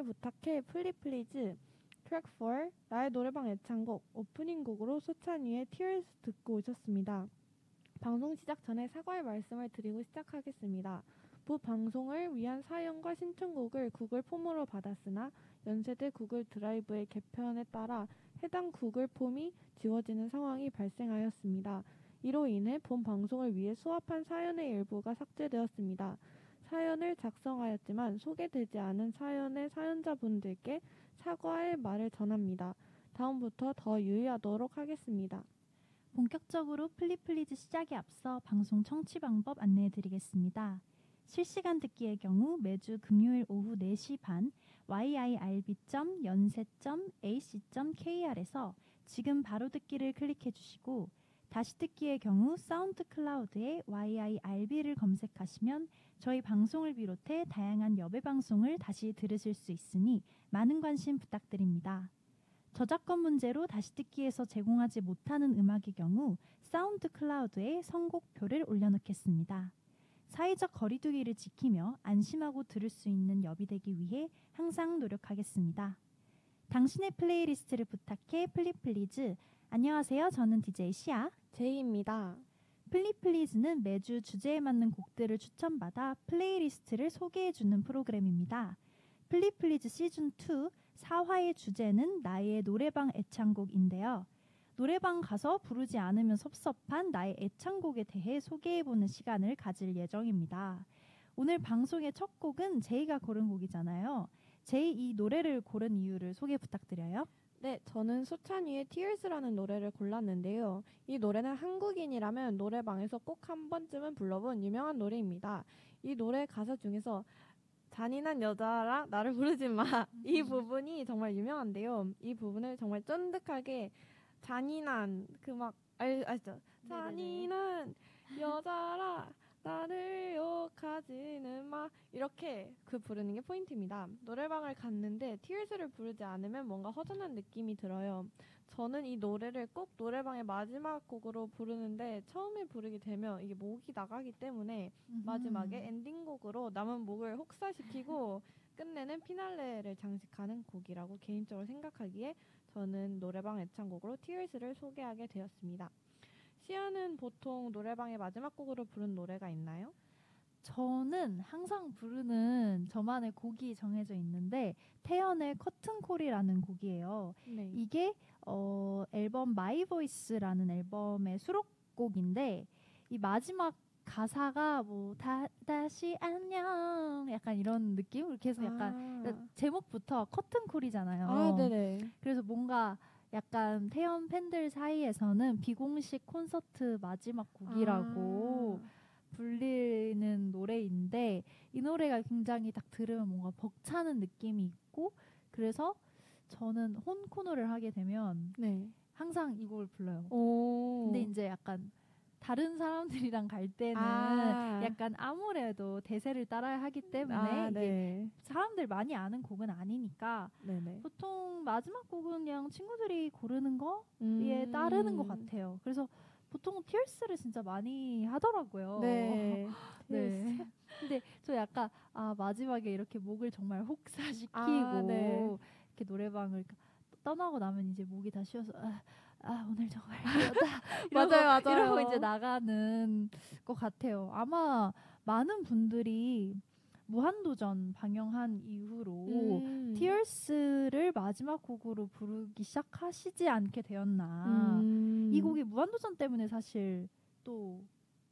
플레이리스트를 부탁해 플리플리즈 트랙 4 나의 노래방 애창곡 오프닝 곡으로 소찬휘의 Tears 듣고 오셨습니다. 방송 시작 전에 사과의 말씀을 드리고 시작하겠습니다. 본 방송을 위한 사연과 신청곡을 구글 폼으로 받았으나 연세대 구글 드라이브의 개편에 따라 해당 구글 폼이 지워지는 상황이 발생하였습니다. 이로 인해 본 방송을 위해 수합한 사연의 일부가 삭제되었습니다. 사연을 작성하였지만 소개되지 않은 사연의 사연자분들께 사과의 말을 전합니다. 다음부터 더 유의하도록 하겠습니다. 본격적으로 플리플리즈 시작에 앞서 방송 청취 방법 안내해 드리겠습니다. 실시간 듣기의 경우 매주 금요일 오후 4시 반 yirb.yonsei.ac.kr에서 지금 바로 듣기를 클릭해 주시고 다시 듣기의 경우 사운드 클라우드에 yirb를 검색하시면 저희 방송을 비롯해 다양한 YIRB 방송을 다시 들으실 수 있으니 많은 관심 부탁드립니다. 저작권 문제로 다시 듣기에서 제공하지 못하는 음악의 경우 사운드 클라우드에 선곡표를 올려놓겠습니다. 사회적 거리두기를 지키며 안심하고 들을 수 있는 YIRB 되기 위해 항상 노력하겠습니다. 당신의 플레이리스트를 부탁해 플리플리즈 안녕하세요. 저는 DJ 시아 제이입니다. 플리플리즈는 매주 주제에 맞는 곡들을 추천받아 플레이리스트를 소개해주는 프로그램입니다. 플리플리즈 시즌2 4화의 주제는 나의 노래방 애창곡인데요. 노래방 가서 부르지 않으면 섭섭한 나의 애창곡에 대해 소개해보는 시간을 가질 예정입니다. 오늘 방송의 첫 곡은 제이가 고른 곡이잖아요. 제이 이 노래를 고른 이유를 소개 부탁드려요. 네, 저는 소찬휘의 Tears라는 노래를 골랐는데요. 이 노래는 한국인이라면 노래방에서 꼭 한 번쯤은 불러본 유명한 노래입니다. 이 노래 가사 중에서 잔인한 여자랑 나를 부르지 마. 이 부분이 정말 유명한데요. 이 부분을 정말 쫀득하게 잔인한 그막 아시죠? 잔인한 여자라 나를 욕하지는 마 이렇게 그 부르는 게 포인트입니다. 노래방을 갔는데 티얼스를 부르지 않으면 뭔가 허전한 느낌이 들어요. 저는 이 노래를 꼭 노래방의 마지막 곡으로 부르는데 처음에 부르게 되면 이게 목이 나가기 때문에 마지막에 엔딩곡으로 남은 목을 혹사시키고 끝내는 피날레를 장식하는 곡이라고 개인적으로 생각하기에 저는 노래방 애창곡으로 티얼스를 소개하게 되었습니다. 시아는 보통 노래방의 마지막 곡으로 부른 노래가 있나요? 저는 항상 부르는 저만의 곡이 정해져 있는데 태연의 커튼콜이라는 곡이에요. 네. 이게 어, 앨범 My Voice라는 앨범의 수록곡인데 이 마지막 가사가 뭐 다, 다시 안녕 약간 이런 느낌 이렇게 해서 약간 그러니까 제목부터 커튼콜이잖아요. 아, 네네. 그래서 뭔가 약간 태연 팬들 사이에서는 비공식 콘서트 마지막 곡이라고 아. 불리는 노래인데 이 노래가 굉장히 딱 들으면 뭔가 벅차는 느낌이 있고 그래서 저는 혼 코너를 하게 되면 네. 항상 이 곡을 불러요. 오. 근데 이제 약간 다른 사람들이랑 갈 때는 아. 약간 아무래도 대세를 따라야 하기 때문에 아, 네. 사람들 많이 아는 곡은 아니니까 네네. 보통 마지막 곡은 그냥 친구들이 고르는 거에 음. 따르는 것 같아요. 그래서 보통 티얼스를 진짜 많이 하더라고요. 네. 네. 근데 저 약간 아 마지막에 이렇게 목을 정말 혹사시키고 아, 네. 이렇게 노래방을 떠나고 나면 이제 목이 다 쉬어서 아, 아 오늘 정말 맞아요, 맞아요. 이러고 이제 나가는 것 같아요. 아마 많은 분들이 무한도전 방영한 이후로 음. 티얼스를 마지막 곡으로 부르기 시작하시지 않게 되었나. 음. 이 곡이 무한도전 때문에 사실 또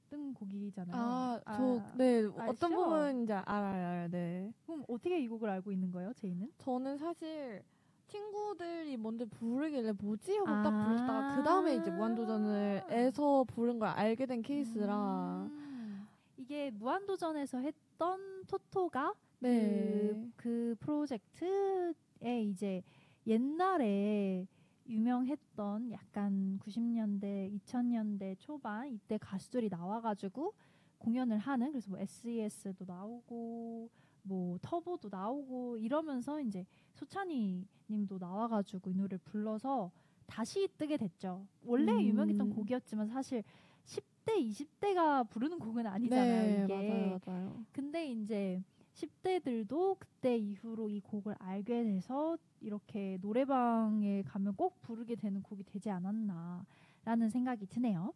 뜬 곡이잖아요. 아, 아, 저, 네. 아시죠? 어떤 부분인지 알아요, 알아요, 네. 그럼 어떻게 이 곡을 알고 있는 거예요, 제이는? 저는 사실 친구들이 뭔데 부르길래 뭐지 하고 딱 아. 부르다가 그 다음에 이제 무한도전을 에서 부른 걸 알게 된 케이스라. 음. 이게 무한도전에서 했던 토토가 네. 그, 그 프로젝트에 이제 옛날에 유명했던 약간 90년대, 2000년대 초반 이때 가수들이 나와가지고 공연을 하는 그래서 뭐 SES도 나오고 뭐 터보도 나오고 이러면서 이제 소찬이 님도 나와가지고 이 노래를 불러서 다시 뜨게 됐죠. 원래 음. 유명했던 곡이었지만 사실 10대, 20대가 부르는 곡은 아니잖아요. 네, 이게. 맞아요, 맞아요. 근데 이제 10대들도 그때 이후로 이 곡을 알게 돼서 이렇게 노래방에 가면 꼭 부르게 되는 곡이 되지 않았나라는 생각이 드네요.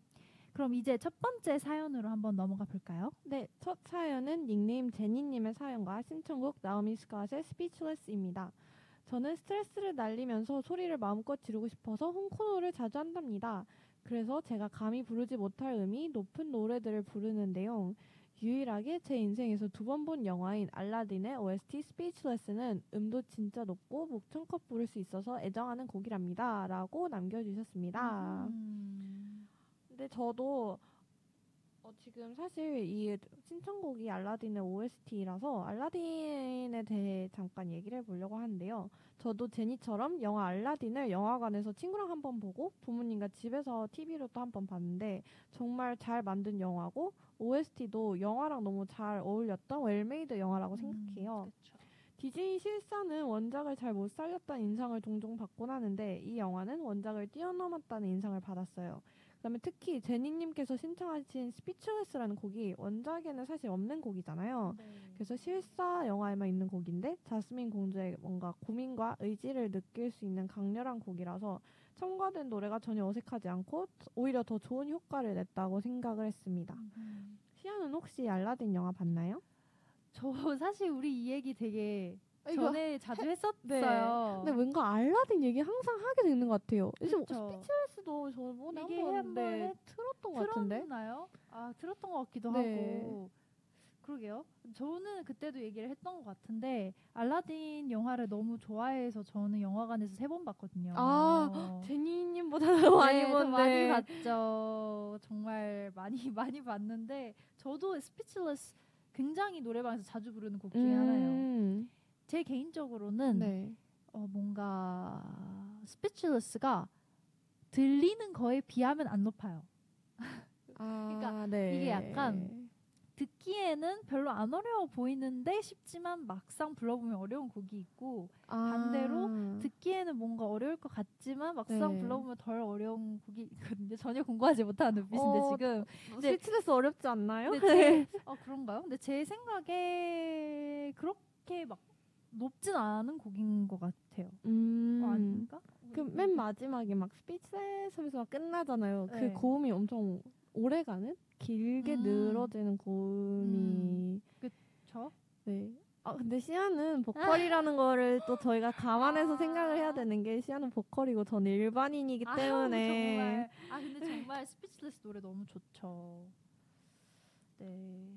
그럼 이제 첫 번째 사연으로 한번 넘어가 볼까요? 네, 첫 사연은 닉네임 제니님의 사연과 신청곡 나오미 스캇의 Speechless입니다. 저는 스트레스를 날리면서 소리를 마음껏 지르고 싶어서 홈코노를 자주 한답니다. 그래서 제가 감히 부르지 못할 음이 높은 노래들을 부르는데요. 유일하게 제 인생에서 두 번 본 영화인 알라딘의 OST Speechless는 음도 진짜 높고 목청껏 부를 수 있어서 애정하는 곡이랍니다. 라고 남겨주셨습니다. 음. 근데 저도 어, 지금 사실 이 신청곡이 알라딘의 OST라서 알라딘에 대해 잠깐 얘기를 해보려고 하는데요. 저도 제니처럼 영화 알라딘을 영화관에서 친구랑 한번 보고 부모님과 집에서 TV로 또 한번 봤는데 정말 잘 만든 영화고 OST도 영화랑 너무 잘 어울렸던 well-made 영화라고 생각해요. 음, 그쵸. 디즈니 실사는 원작을 잘 못 살렸다는 인상을 종종 받곤 하는데 이 영화는 원작을 뛰어넘었다는 인상을 받았어요. 그다음에 특히 제니님께서 신청하신 스피치레스라는 곡이 원작에는 사실 없는 곡이잖아요. 네. 그래서 실사 영화에만 있는 곡인데 자스민 공주의 뭔가 고민과 의지를 느낄 수 있는 강렬한 곡이라서 첨가된 노래가 전혀 어색하지 않고 오히려 더 좋은 효과를 냈다고 생각을 했습니다. 음. 시아는 혹시 알라딘 영화 봤나요? 저 사실 우리 이 얘기 되게 전에 자주 했었어요. 네. 근데 뭔가 알라딘 얘기 항상 하게 되는 것 같아요. 요즘 그쵸. Speechless도 저번에 이게 한번 한번 봤는데 했- 틀었던 것 같은데. 틀었나요? 아 틀었던 것 같기도 네. 하고 그러게요. 저는 그때도 얘기를 했던 것 같은데 알라딘 영화를 너무 좋아해서 저는 영화관에서 세 번 봤거든요. 아, 제니님보다 더 많이 네. 많이 봤죠. 정말 많이 많이 봤는데 저도 Speechless 굉장히 노래방에서 자주 부르는 곡 중에 하나예요. 음, 제 개인적으로는 네. 어, 뭔가 Speechless가 들리는 거에 비하면 안 높아요. 아, 그러니까 네. 이게 약간 듣기에는 별로 안 어려워 보이는데 쉽지만 막상 불러보면 어려운 곡이 있고 반대로 아, 듣기에는 뭔가 어려울 것 같지만 막상 네. 불러보면 덜 어려운 곡이 있거든요. 전혀 공부하지 못하는 눈빛인데 어, 지금. 네. Speechless 어렵지 않나요? 제, 어 그런가요? 근데 제 생각에 그렇게 막 높진 않은 곡인 것 같아요. 음. 어, 아닌가? 그맨 마지막에 막 Speechless 하면서 막 끝나잖아요. 네. 그 고음이 엄청 오래가는? 길게 음. 늘어지는 고음이 저? 네. 아 근데 시아는 보컬이라는 거를 또 저희가 감안해서 아. 생각을 해야 되는 게 시아는 보컬이고 저는 일반인이기 아우, 때문에 정말. 아 근데 정말 Speechless 노래 너무 좋죠. 네.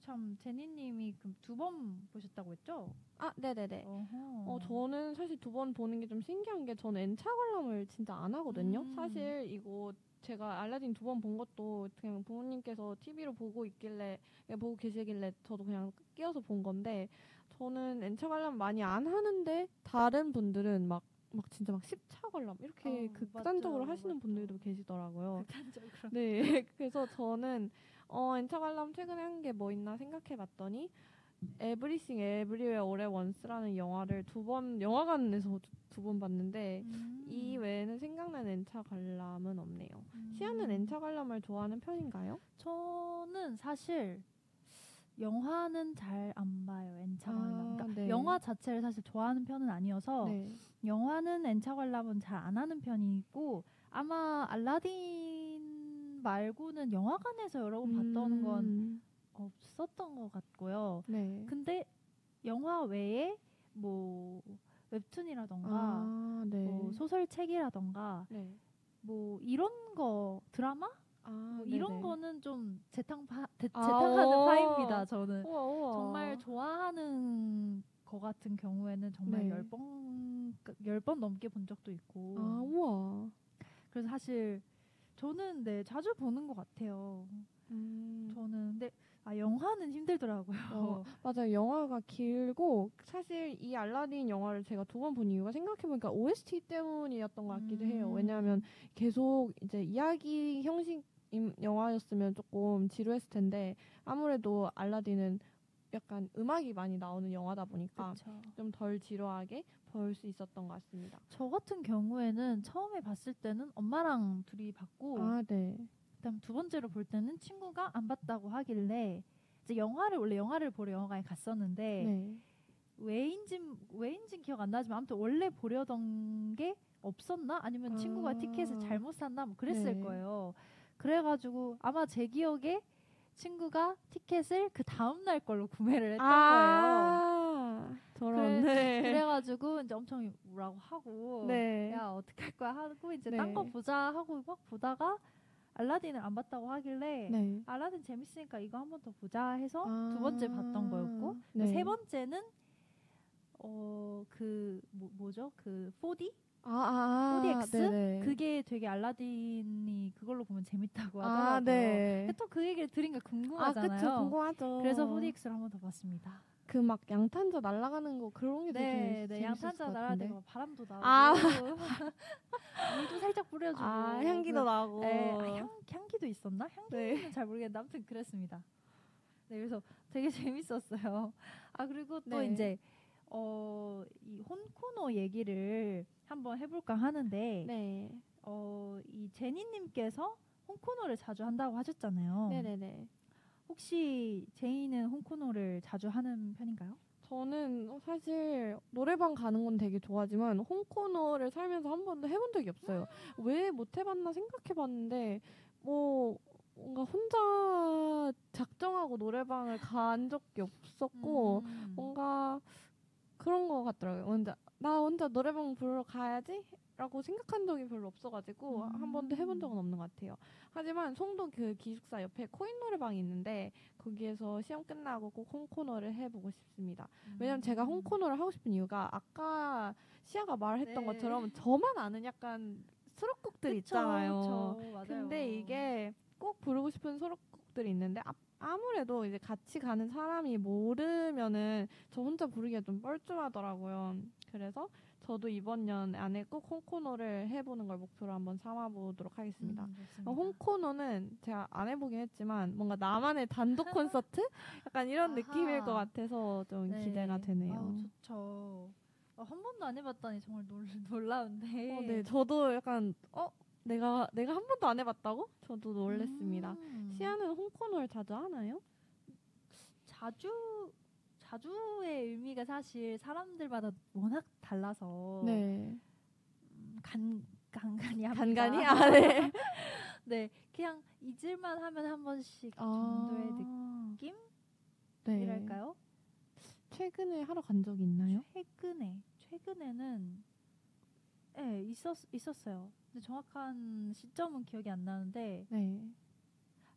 참 제니님이 그럼 두 번 보셨다고 했죠? 아 네네네. 어허. 어 저는 사실 두 번 보는 게 좀 신기한 게 저는 엔차 관람을 진짜 안 하거든요. 음. 사실 이거 제가 알라딘 두 번 본 것도 그냥 부모님께서 TV로 보고 있길래 보고 계시길래 저도 그냥 끼어서 본 건데 저는 엔차 관람 많이 안 하는데 다른 분들은 막막 진짜 막 10차 관람 이렇게 어, 극단적으로 맞죠, 하시는 맞죠. 분들도 계시더라고요. 극단적으로. 네, 그래서 저는 어 N차 관람 최근에 한 게 뭐 있나 생각해 봤더니 Everything Everywhere All at Once라는 영화를 두 번 영화관에서 두 번 봤는데 음. 이 외에는 생각나는 N차 관람은 없네요. 음. 시아는 N차 관람을 좋아하는 편인가요? 저는 사실 영화는 잘 안 봐요. N차 아, 관람. 그러니까 네. 영화 자체를 사실 좋아하는 편은 아니어서 네. 영화는 N차 관람은 잘 안 하는 편이고 아마 알라딘 말고는 영화관에서 여러 번 봤던 건 음, 없었던 것 같고요. 네. 근데 영화 외에 뭐 웹툰이라던가 아, 네. 뭐 소설책이라던가 네. 뭐 이런 거 드라마 아, 뭐 이런 네네. 거는 좀 재탕파 재, 아, 재탕하는 오. 파입니다. 저는 우와, 우와. 정말 좋아하는 거 같은 경우에는 정말 네. 열번 열번 넘게 본 적도 있고 아, 우와. 그래서 사실 저는 네 자주 보는 것 같아요. 음. 저는 근데 아 영화는 힘들더라고요. 어, 맞아요. 영화가 길고 사실 이 알라딘 영화를 제가 두 번 본 이유가 생각해보니까 OST 때문이었던 것 같기도 해요. 음. 왜냐하면 계속 이제 이야기 형식 임- 영화였으면 조금 지루했을 텐데 아무래도 알라딘은 약간 음악이 많이 나오는 영화다 보니까. 좀 덜 지루하게 볼 수 있었던 것 같습니다. 저 같은 경우에는 처음에 봤을 때는 엄마랑 둘이 봤고 아, 네. 그다음 두 번째로 볼 때는 친구가 안 봤다고 하길래 이제 영화를 원래 영화를 보러 영화관에 갔었는데 네. 왜인지 왜인지 기억 안 나지만 아무튼 원래 보려던 게 없었나 아니면 친구가 아. 티켓을 잘못 샀나 뭐 그랬을 네. 거예요. 그래가지고 아마 제 기억에 친구가 티켓을 그 다음 날 걸로 구매를 했던 거예요. 아, 저런. 그래- 네. 그래가지고 이제 엄청 뭐라고 하고 네. 야 어떻게 할 거야 하고 이제 네. 딴거 보자 하고 막 보다가 알라딘을 안 봤다고 하길래 네. 알라딘 재밌으니까 이거 한 번 더 보자 해서 아, 두 번째 봤던 거였고 네. 세 번째는 어 그 뭐, 뭐죠 그 4D 아, 아, 4DX? 네네. 그게 되게 알라딘이 그걸로 보면 재밌다고 아, 하더라고요. 네. 또그 얘기를 들으니까 아, 궁금하잖아요. 그쵸. 궁금하죠. 그래서 4DX를 한 번 더 봤습니다. 그 막 양탄자 날아가는 거 그런 게 네, 되게 네, 양탄자 같은데. 때막 바람도 나고 아. 물도 살짝 뿌려주고 아, 향기도 그- 나고. 네, 아, 향, 향기도 있었나? 향기는 네. 잘 모르겠는데 아무튼 그랬습니다. 네, 그래서 되게 재밌었어요. 아 그리고 또 네. 이제 어, 이 혼코노 얘기를 한번 해볼까 하는데 네. 어, 이 제니님께서 홍코노를 자주 한다고 하셨잖아요. 네네네. 혹시 제이는 홍코노를 자주 하는 편인가요? 저는 사실 노래방 가는 건 되게 좋아하지만 홈코너를 살면서 한 번도 해본 적이 없어요. 왜 못 해봤나 생각해봤는데 뭐 뭔가 혼자 작정하고 노래방을 간 적이 없었고 음. 뭔가 그런 거 같더라고요. 혼자 나 혼자 노래방 부르러 가야지. 라고 생각한 적이 별로 없어가지고 음. 한 번도 해본 적은 없는 것 같아요. 하지만 송도 그 기숙사 옆에 코인 노래방이 있는데 거기에서 시험 끝나고 꼭 홈코너를 해보고 싶습니다. 왜냐면 제가 음. 홈코너를 하고 싶은 이유가 아까 시아가 말했던 네. 것처럼 저만 아는 약간 수록곡들 그쵸, 있잖아요. 그쵸. 근데 이게 꼭 부르고 싶은 수록곡들이 있는데 아, 아무래도 이제 같이 가는 사람이 모르면은 저 혼자 부르기가 좀 뻘쭘하더라고요. 그래서 저도 이번 년 안에 꼭 홈코너를 해보는 걸 목표로 한번 삼아보도록 하겠습니다. 음, 좋습니다. 어, 제가 안 해보긴 했지만 뭔가 나만의 단독 콘서트 약간 이런 아하. 느낌일 것 같아서 좀 네. 기대가 되네요. 아우, 좋죠. 어, 한 번도 안 해봤다니 정말 놀, 놀라운데. 어, 네, 저도 약간 어 내가 내가 한 번도 안 해봤다고? 저도 놀랬습니다. 음. 시아는 홈코너를 자주 하나요? 자주 자주의 의미가 사실 사람들마다 워낙 달라서 네, 음, 간 간간히 합니다. 간간히 아 네. 네, 그냥 잊을만 하면 한 번씩 아, 정도의 느낌? 네. 이랄까요? 최근에 하러 간 적 있나요? 최근에 최근에는 네, 있었 있었어요. 근데 정확한 시점은 기억이 안 나는데 네,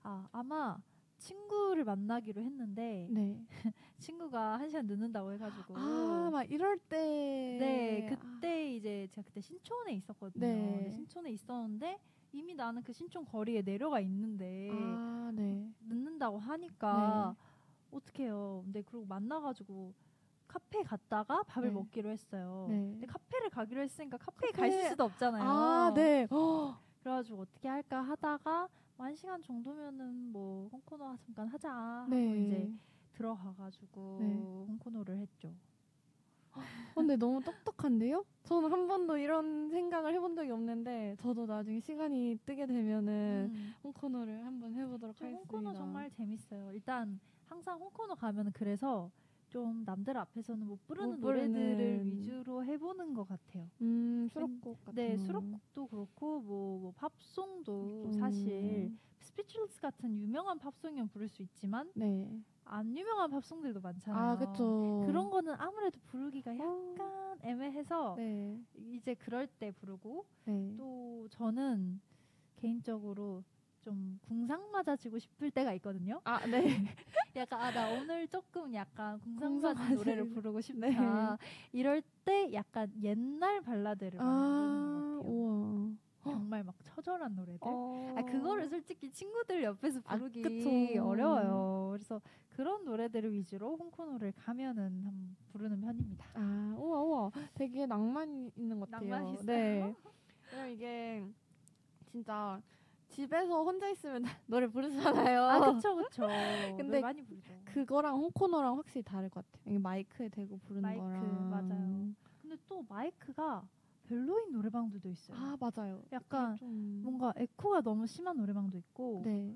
아 아마 친구를 만나기로 했는데 네. 친구가 한 시간 늦는다고 해가지고 아, 막 이럴 때. 네 그때 이제 제가 그때 신촌에 있었거든요. 네. 신촌에 있었는데 이미 나는 그 신촌 거리에 내려가 있는데 아, 네. 늦는다고 하니까 어떡해요. 근데 그리고 만나가지고 카페 갔다가 밥을 네. 먹기로 했어요. 네. 근데 카페를 가기로 했으니까 카페에 카페- 갈 수도 없잖아요. 아, 네. 어, 그래가지고 어떻게 할까 하다가 뭐 한 시간 정도면은 뭐 홍코노 잠깐 하자 하고 네. 이제 들어가가지고 네. 홍코노를 했죠. 어, 근데 너무 똑똑한데요? 저는 한 번도 이런 생각을 해본 적이 없는데 저도 나중에 시간이 뜨게 되면은 음. 혼코노를 한번 해보도록 저 하겠습니다. 혼코노 정말 재밌어요. 일단 항상 혼코노 가면은 그래서 좀 남들 앞에서는 못 부르는 못 노래들을 부르는. 위주로 해보는 것 같아요. 음 수록곡 같은 네, 거. 수록곡도 그렇고 뭐, 뭐 팝송도 음, 사실 Speechless 같은 유명한 팝송이면 부를 수 있지만 네. 안 유명한 팝송들도 많잖아요. 아 그쵸. 그런 거는 아무래도 부르기가 어. 약간 애매해서 네. 이제 그럴 때 부르고 네. 또 저는 개인적으로 좀 궁상 맞아지고 싶을 때가 있거든요. 아 네. 약간 아 나 오늘 조금 약간 궁상 맞은 노래를 부르고 싶다. 네. 이럴 때 약간 옛날 발라드를 많이 아 부르는 것 같아요. 정말 막 처절한 노래들. 어. 아 그거를 솔직히 친구들 옆에서 아, 부르기 그쵸. 어려워요. 그래서 그런 노래들을 위주로 홍코노를 가면은 한 부르는 편입니다. 아 우와 우와. 되게 낭만 있는 것 같아요. 낭만 있어요? 네. 왜냐면 이게 진짜 집에서 혼자 있으면 노래 부르잖아요. 아 그쵸 그쵸. 근데 많이 부르죠. 그거랑 홈코너랑 확실히 다를 것 같아요. 이게 마이크에 대고 부르는 마이크, 거랑. 맞아요. 근데 또 마이크가 별로인 노래방들도 있어요. 아 맞아요. 약간 좀 뭔가 에코가 너무 심한 노래방도 있고 네.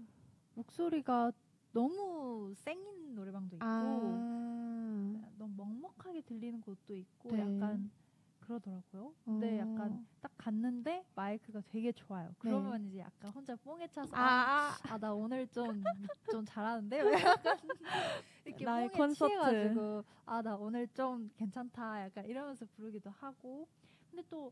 목소리가 너무 쌩인 노래방도 있고 아. 너무 먹먹하게 들리는 곳도 있고 네. 약간 그러더라고요. 근데 어. 약간 딱 갔는데 마이크가 되게 좋아요. 그러면 이제 약간 혼자 뽕에 차서 아, 아, 아. 나 오늘 좀 좀 잘하는데 왜 약간 이렇게 나의 뽕에 콘서트. 취해가지고 아 나 오늘 좀 괜찮다 약간 이러면서 부르기도 하고 근데 또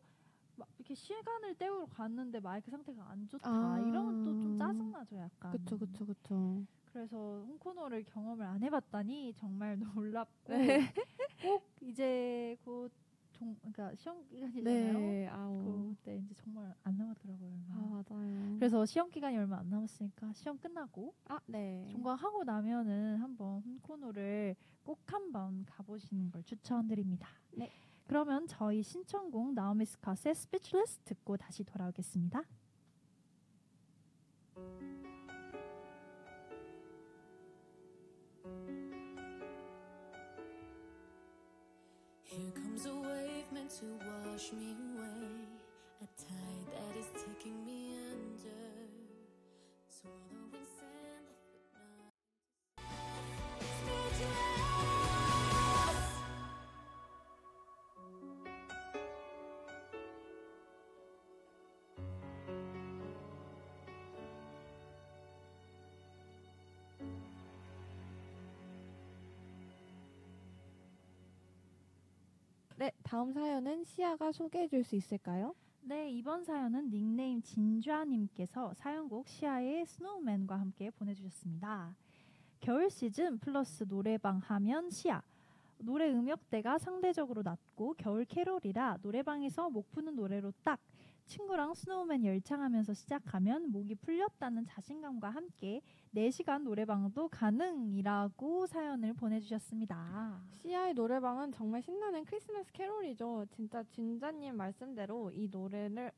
막 이렇게 시간을 때우러 갔는데 마이크 상태가 안 좋다 아. 이러면 또 좀 짜증나죠 약간 그쵸, 그쵸, 그쵸. 그래서 홍코노를 경험을 안 해봤다니 정말 놀랍고 네. 꼭 이제 곧 종, 그러니까 시험 기간이잖아요. 네, 아우. 그때 이제 정말 안 남았더라고요. 얼마. 아, 맞아요. 그래서 시험 기간이 얼마 안 남았으니까 시험 끝나고 아, 네. 종강하고 나면은 한번 홍코노를 꼭 한번 가보시는 걸 추천드립니다. 네. 그러면 저희 신청곡 나오미 스캇의 Speechless 듣고 다시 돌아오겠습니다. Here comes a wave meant to wash me away. A tide that is taking me 다음 사연은 시아가 소개해 줄 수 있을까요? 네, 이번 사연은 닉네임 진좌님께서 사연곡 시아의 Snowman과 함께 보내주셨습니다. 겨울 시즌 플러스 노래방 하면 시아. 노래 음역대가 상대적으로 낮고 겨울 캐롤이라 노래방에서 목 푸는 노래로 딱 친구랑 Snowman 열창하면서 시작하면 목이 풀렸다는 자신감과 함께 4시간 노래방도 가능이라고 사연을 보내주셨습니다. 시아의 노래방은 정말 신나는 크리스마스 캐롤이죠. 진짜 진자님 말씀대로 이 노래를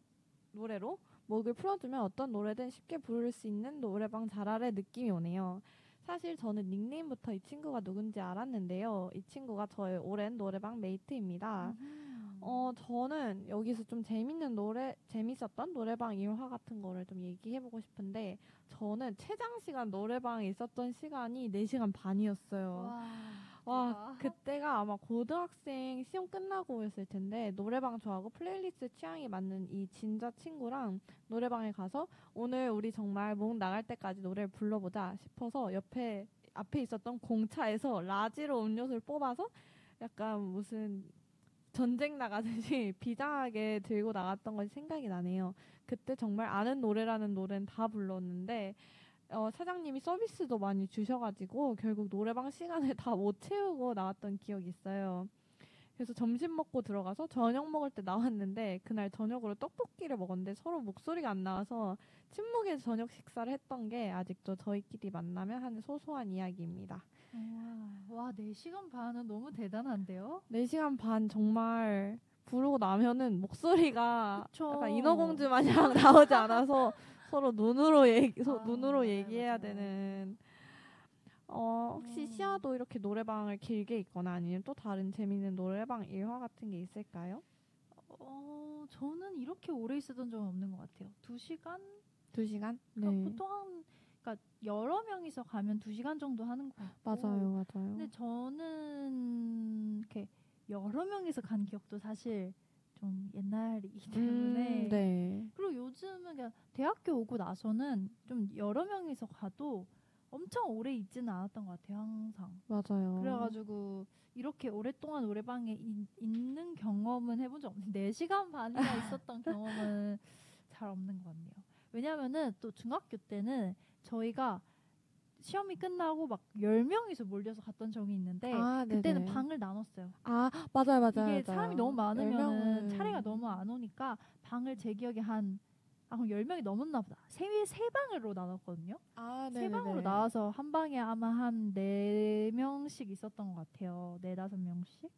노래로 목을 풀어주면 어떤 노래든 쉽게 부를 수 있는 노래방 자랄의 느낌이 오네요. 사실 저는 닉네임부터 이 친구가 누군지 알았는데요. 이 친구가 저의 오랜 노래방 메이트입니다. 어, 저는 여기서 좀 재밌는 노래, 재밌었던 노래방 일화 같은 거를 좀 얘기해보고 싶은데, 저는 최장 시간 노래방에 있었던 시간이 4시간 반이었어요. 와, 그때가 아마 고등학생 시험 끝나고였을 텐데 노래방 좋아하고 플레이리스트 취향이 맞는 이 진자 친구랑 노래방에 가서 오늘 우리 정말 목 나갈 때까지 노래를 불러보자 싶어서 옆에 앞에 있었던 공차에서 large로 음료수를 뽑아서 약간 무슨 전쟁 나가듯이 비장하게 들고 나갔던 것이 생각이 나네요. 그때 정말 아는 노래라는 노래는 다 불렀는데 어, 사장님이 서비스도 많이 주셔가지고 결국 노래방 시간을 다 못 채우고 나왔던 기억이 있어요. 그래서 점심 먹고 들어가서 저녁 먹을 때 나왔는데 그날 저녁으로 떡볶이를 먹었는데 서로 목소리가 안 나와서 침묵의 저녁 식사를 했던 게 아직도 저희끼리 만나면 하는 소소한 이야기입니다. 와, 와, 4시간 반은 너무 대단한데요? 4시간 반 정말 부르고 나면은 목소리가 그쵸. 약간 인어공주 마냥 나오지 않아서 서로 눈으로 얘기 소- 아, 눈으로 맞아요, 얘기해야 맞아요. 되는 어 혹시 음. 시아도 이렇게 노래방을 길게 있거나 아니면 또 다른 재밌는 노래방 일화 같은 게 있을까요? 어, 저는 이렇게 오래 있었던 적은 없는 것 같아요. 2시간? 두 시간? 그러니까 보통 한 그러니까 여러 명이서 가면 2시간 정도 하는 것 같고 맞아요, 맞아요. 근데 저는 이렇게 여러 명이서 간 기억도 사실 좀 옛날이기 때문에 음, 네. 그리고 요즘은 그냥 대학교 오고 나서는 좀 여러 명이서 가도 엄청 오래 있지는 않았던 것 같아요 항상 맞아요. 그래가지고 이렇게 오랫동안 노래방에 이- 있는 경험은 해본 적 없는데 4시간 반이나 있었던 경험은 잘 없는 것 같네요 왜냐면은 또 중학교 때는 저희가 시험이 끝나고 막 10명이서 몰려서 갔던 적이 있는데 아, 그때는. 방을 나눴어요 아, 맞아요, 맞아요. 이게 맞아요. 사람이 너무 많으면 차례가 너무 안 오니까 방을 제 기억에 한 아, 그럼 10명이 넘었나 보다. 세, 세 방으로 나눴거든요. 아, 세. 방으로 나와서 한 방에 아마 한 네 명씩 있었던 것 같아요. 네 다섯 명씩.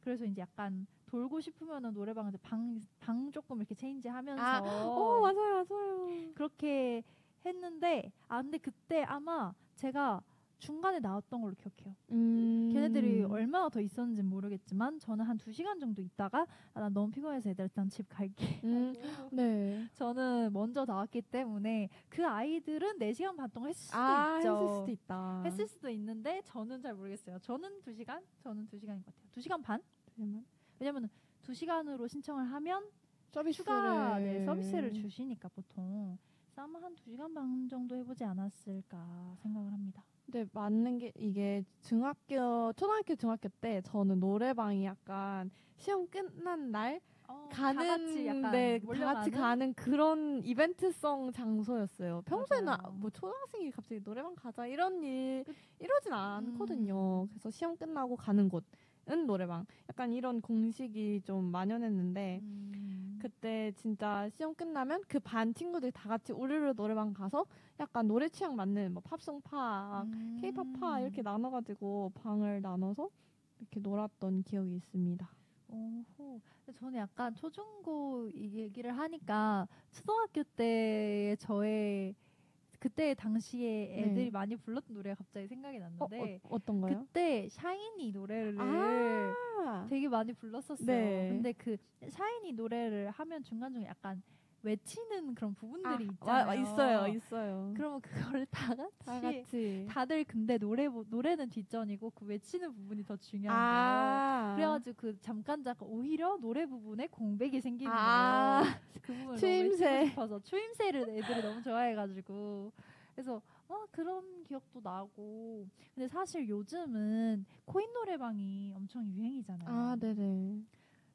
그래서 이제 약간 돌고 싶으면은 노래방에서 방, 방 조금 이렇게 체인지 하면서 아, 어, 맞아요, 맞아요. 그렇게 했는데 아 근데 그때 아마 제가 중간에 나왔던 걸로 기억해요. 음. 걔네들이 얼마나 더 있었는지 는 모르겠지만 저는 한 두 시간 정도 있다가 아, 나 너무 피곤해서 얘들아 일단 집 갈게. 음. 네. 저는 먼저 나왔기 때문에 그 아이들은 4시간 반 동안 했을 수도 아, 있죠. 했을 수도 있다. 했을 수도 있는데 저는 잘 모르겠어요. 저는 2시간? 저는 2시간인 것 같아요. 2시간 반? 잠깐만. 왜냐면 2시간으로 신청을 하면 서비스를 추가 네, 서비스를 주시니까 보통 그래서 아마 한 2시간 반 정도 해보지 않았을까 생각을 합니다. 근데 맞는 게 이게 중학교, 초등학교, 중학교 때 저는 노래방이 약간 시험 끝난 날 어, 가는 다 네, 다? 같이 가는 그런 이벤트성 장소였어요. 평소에는 맞아요. 아, 뭐 초등학생이 갑자기 노래방 가자 이런 일 이러진 않거든요. 음. 그래서 시험 끝나고 가는 곳은 노래방. 약간 이런 공식이 좀 만연했는데 음. 그때 진짜 시험 끝나면 그 반 친구들이 다 같이 우르르 노래방 가서 약간 노래 취향 맞는 뭐 팝송 파, 음. 케이팝 파 이렇게 나눠가지고 방을 나눠서 이렇게 놀았던 기억이 있습니다. 오호. 저는 약간 초중고 이 얘기를 하니까 초등학교 때 저의 그때 당시에 애들이 네. 많이 불렀던 노래가 갑자기 생각이 어, 났는데 어, 떤 거요? 그때 샤이니 노래를 아, 되게 많이 불렀었어요. 네. 근데 그 샤이니 노래를 하면 중간 중에 약간 외치는 그런 부분들이 아, 있잖아요. 와, 있어요, 있어요. 그러면 그거를 다 같이 다 같이. 다들 근데 노래 보- 노래는 뒷전이고 그 외치는 부분이 더 중요한 거예요. 아, 그래가지고 그 잠깐 잠깐 오히려 노래 부분에 공백이 생기는 아, 거예요. 그 부분을 추임새. 싶어서 추임새를 애들이 너무 좋아해가지고 그래서 어 그런 기억도 나고 근데 사실 요즘은 코인 노래방이 엄청 유행이잖아요. 아, 네네.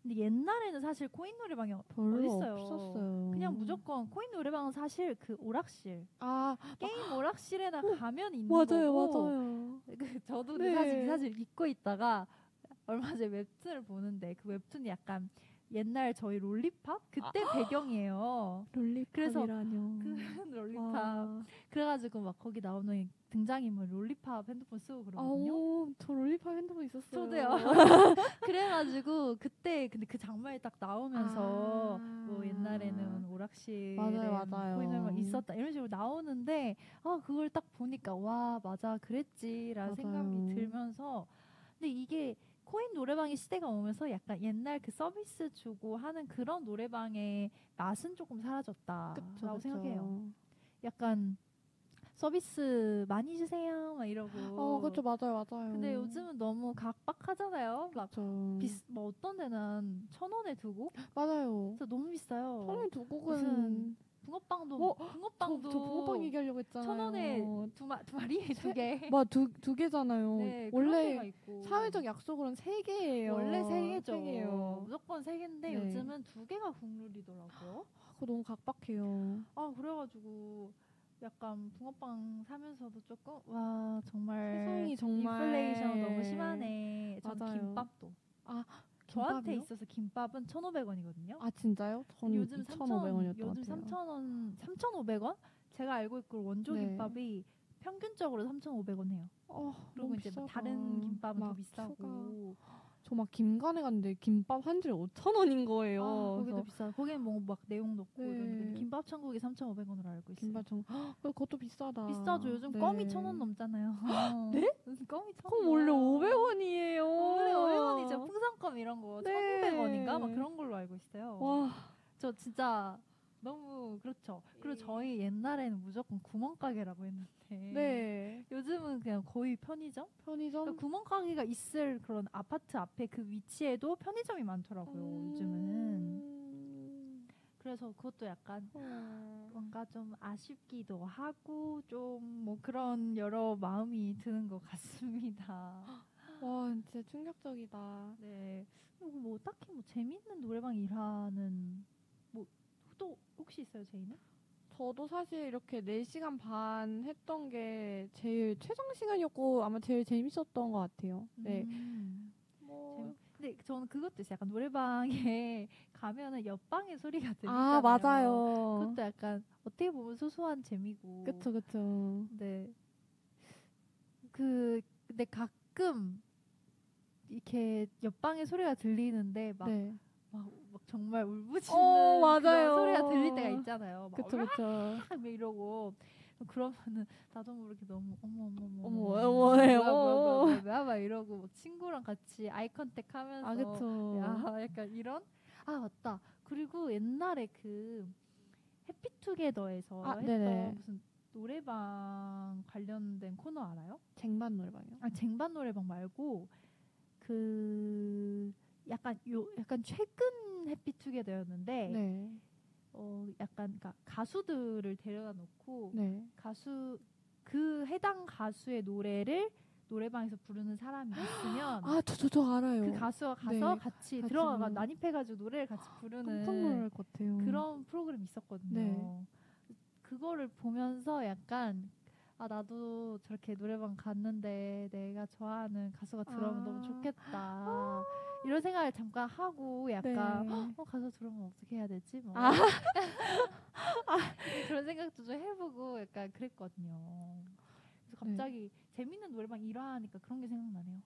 근데 옛날에는 사실 코인 노래방이 별로 어딨어요. 없었어요. 그냥 무조건 코인 노래방은 사실 그 오락실 아, 게임 오락실에나 가면 있는 맞아요, 거고 맞아요. 그 저도 네. 사실 이 사실 잊고 있다가 얼마 전에 웹툰을 보는데 그 웹툰이 약간 옛날 저희 롤리팝 그때 배경이에요. 롤리팝이라뇨. 그 롤리팝. 와. 그래가지고 막 거기 나오는 등장인물 롤리팝 핸드폰 쓰고 그러거든요. 아오, 저 롤리팝 핸드폰 있었어요. 저도요. 그래가지고 그때 근데 그 장면이 딱 나오면서 아. 뭐 옛날에는 오락실에 맞아요, 맞아요. 코인을 있었다 이런 식으로 나오는데 아 그걸 딱 보니까 와 맞아 그랬지라는 생각이. 들면서 근데 이게 코인 노래방의 시대가 오면서 약간 옛날 그 서비스 주고 하는 그런 노래방의 맛은 조금 사라졌다라고 그쵸, 그쵸. 생각해요. 약간 서비스 많이 주세요 막 이러고. 어, 그쵸, 맞아요, 맞아요. 근데 요즘은 너무 각박하잖아요. 막 그쵸. 비스 뭐 어떤 데는 천 원에 두고 맞아요. 진짜 너무 비싸요. 천원 두 곡은 무슨 붕어빵도 어, 붕어빵도 저, 저 붕어빵 얘기하려고 했잖아요. 천 원에 두, 마, 두 마리 두 개. 뭐두 두 개잖아요. 네, 원래. 사회적 약속으로는 세 개예요. 원래 세 개죠. 세 개예요. 무조건 세 개인데 네. 요즘은 두 개가 국룰이더라고요. 아, 그거 너무 각박해요. 아 그래가지고 약간 붕어빵 사면서도 조금 와 정말 세상이 정말 인플레이션 너무 심하네. 전 맞아요. 김밥도. 아, 저한테? 있어서 김밥은 1,500원이거든요. 아 진짜요? 저는 요즘 2,500원이었던 것 요즘 같아요. 3,000원, 3,500원? 제가 알고 있고 원조 네. 김밥이 평균적으로 3,500원 해요. 어, 그리고 너무 이제 뭐 비싸다. 다른 김밥은 더막 비싸고. 추가. 저 막 김간에 갔는데 김밥 한 줄에 5,000원인 거예요. 아, 거기도 비싸. 거기는 뭐 막 내용 넣고 네. 김밥 천국이 3,500원으로 알고 있어요. 김밥 정 헉, 그것도 비싸다. 비싸죠. 요즘 네. 껌이 1,000원 넘잖아요. 네? 껌이 1,000원. 그럼 원래 500원이에요. 원래 500원이죠. 풍선껌 이런 거 네. 1,500원인가? 막 그런 걸로 알고 있어요. 와, 저 진짜 너무 그렇죠. 그리고 저희 옛날에는 무조건 구멍가게라고 했는데 네. 요즘은 그냥 거의 편의점? 편의점 그러니까 구멍가게가 있을 그런 아파트 앞에 그 위치에도 편의점이 많더라고요. 요즘은 음. 그래서 그것도 약간 어. 뭔가 좀 아쉽기도 하고 좀 뭐 그런 여러 마음이 드는 것 같습니다. 와, 진짜 충격적이다. 네. 그리고 뭐 딱히 뭐 재밌는 노래방 일하는 뭐 또 혹시 있어요, 제이는? 저도 사실 이렇게 4시간 반 했던 게 제일 최장 시간이었고 아마 제일 재밌었던 것 같아요. 네. 음. 뭐 근데 저는 그것도 있어요. 약간 노래방에 가면은 옆방의 소리가 들리잖아요. 아, 맞아요. 그것도 약간 어떻게 보면 소소한 재미고. 그쵸, 그쵸. 네. 그 근데 가끔 이렇게 옆방의 소리가 들리는데 막, 네. 막, 막 정말 울부짖는 어, 맞아요. 소리가 들릴 때가 있잖아요. 막 그쵸, 그쵸. 막 이러고 그러면은 나도 모르게 너무 어머 어머 어머 어머, 어머, 어머. 뭐야, 막 이러고 막 친구랑 같이 아이 컨택 하면서 아 그쵸. 야 약간 이런 아 맞다 그리고 옛날에 그 해피투게더에서 아, 했던 네네. 무슨 노래방 관련된 코너 알아요? 쟁반 노래방이요. 아 쟁반 노래방 말고 그 약간 요 약간 최근 해피투게더였는데 네. 어 약간 그러니까 가수들을 데려다 놓고 네. 가수 그 해당 가수의 노래를 노래방에서 부르는 사람이 있으면 아, 저, 저, 저 알아요. 그 가수와 가서 네, 같이 같이 들어가. 난입해가지고 노래를 같이 깜짝 부르는 놀랄 것 같아요. 그런 프로그램 있었거든요. 네. 그거를 보면서 약간 아 나도 저렇게 노래방 갔는데 내가 좋아하는 가수가 들어오면 아. 너무 좋겠다 이런 생각을 잠깐 하고 약간 네. 어 가서 들어오면 어떻게 해야 되지 뭐 아. 그런 생각도 좀 해보고 약간 그랬거든요. 그래서 네. 갑자기 재밌는 노래방 일화하니까 그런 게 생각나네요.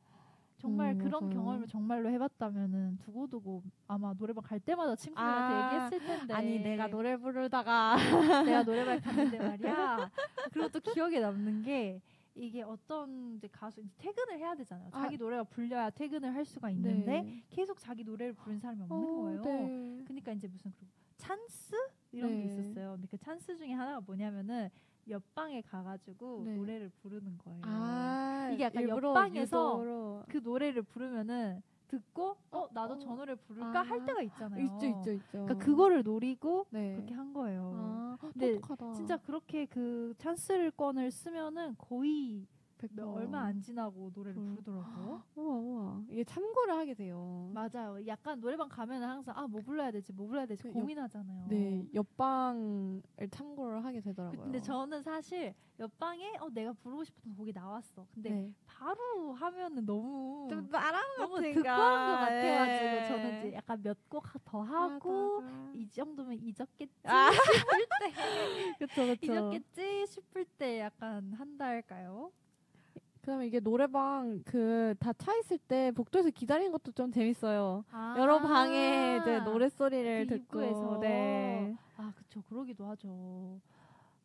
정말 음, 그런 맞아요. 경험을 정말로 해봤다면은 두고두고 아마 노래방 갈 때마다 친구들한테 아, 얘기했을 텐데 아니 내가 노래 부르다가 내가 노래방 갔는데 말이야. 그리고 또 기억에 남는 게 이게 어떤 이제 가수 이제 퇴근을 해야 되잖아요. 아. 자기 노래가 불려야 퇴근을 할 수가 있는데 네. 계속 자기 노래를 부르는 사람이 없는 어, 거예요. 네. 그러니까 이제 무슨 그 찬스 이런 게 네. 있었어요. 근데 그 찬스 중에 하나가 뭐냐면은 옆방에 가가지고 네. 노래를 부르는 거예요. 아, 이게 약간 옆방에서 유도로. 그 노래를 부르면은 듣고 어 나도 어. 저 노래 부를까 아. 할 때가 있잖아요. 있죠, 있죠, 있죠. 그러니까 그거를 노리고 네. 그렇게 한 거예요. 아, 근데 똑똑하다. 진짜 그렇게 그 찬스를 건을 쓰면은 거의 100%. 몇- 얼마 안 지나고 노래를 음. 부르더라고요. 우와, 우와. 이게 참고를 하게 돼요. 맞아요. 약간 노래방 가면은 항상 아 뭐 불러야 될지 뭐 불러야 될지 그 옆- 고민하잖아요. 네, 옆방을 참고를 하게 되더라고요. 근데 저는 사실 옆방에 어 내가 부르고 싶은 곡이 나왔어. 근데 네. 바로 하면는 너무 좀 나랑 너무 같으니까. 듣고 한것 같아가지고 네. 저는 이제 약간 몇 곡 더 하고 하다가. 이 정도면 잊었겠지 아. 싶을 때 그쵸, 그쵸. 잊었겠지 싶을 때 약간 한 달까요? 그다음에 이게 노래방 그 다 차 있을 때 복도에서 기다리는 것도 좀 재밌어요. 아. 여러 방에 이제 노래 소리를 그 듣고. 입구에서. 네. 아 그쵸 그러기도 하죠.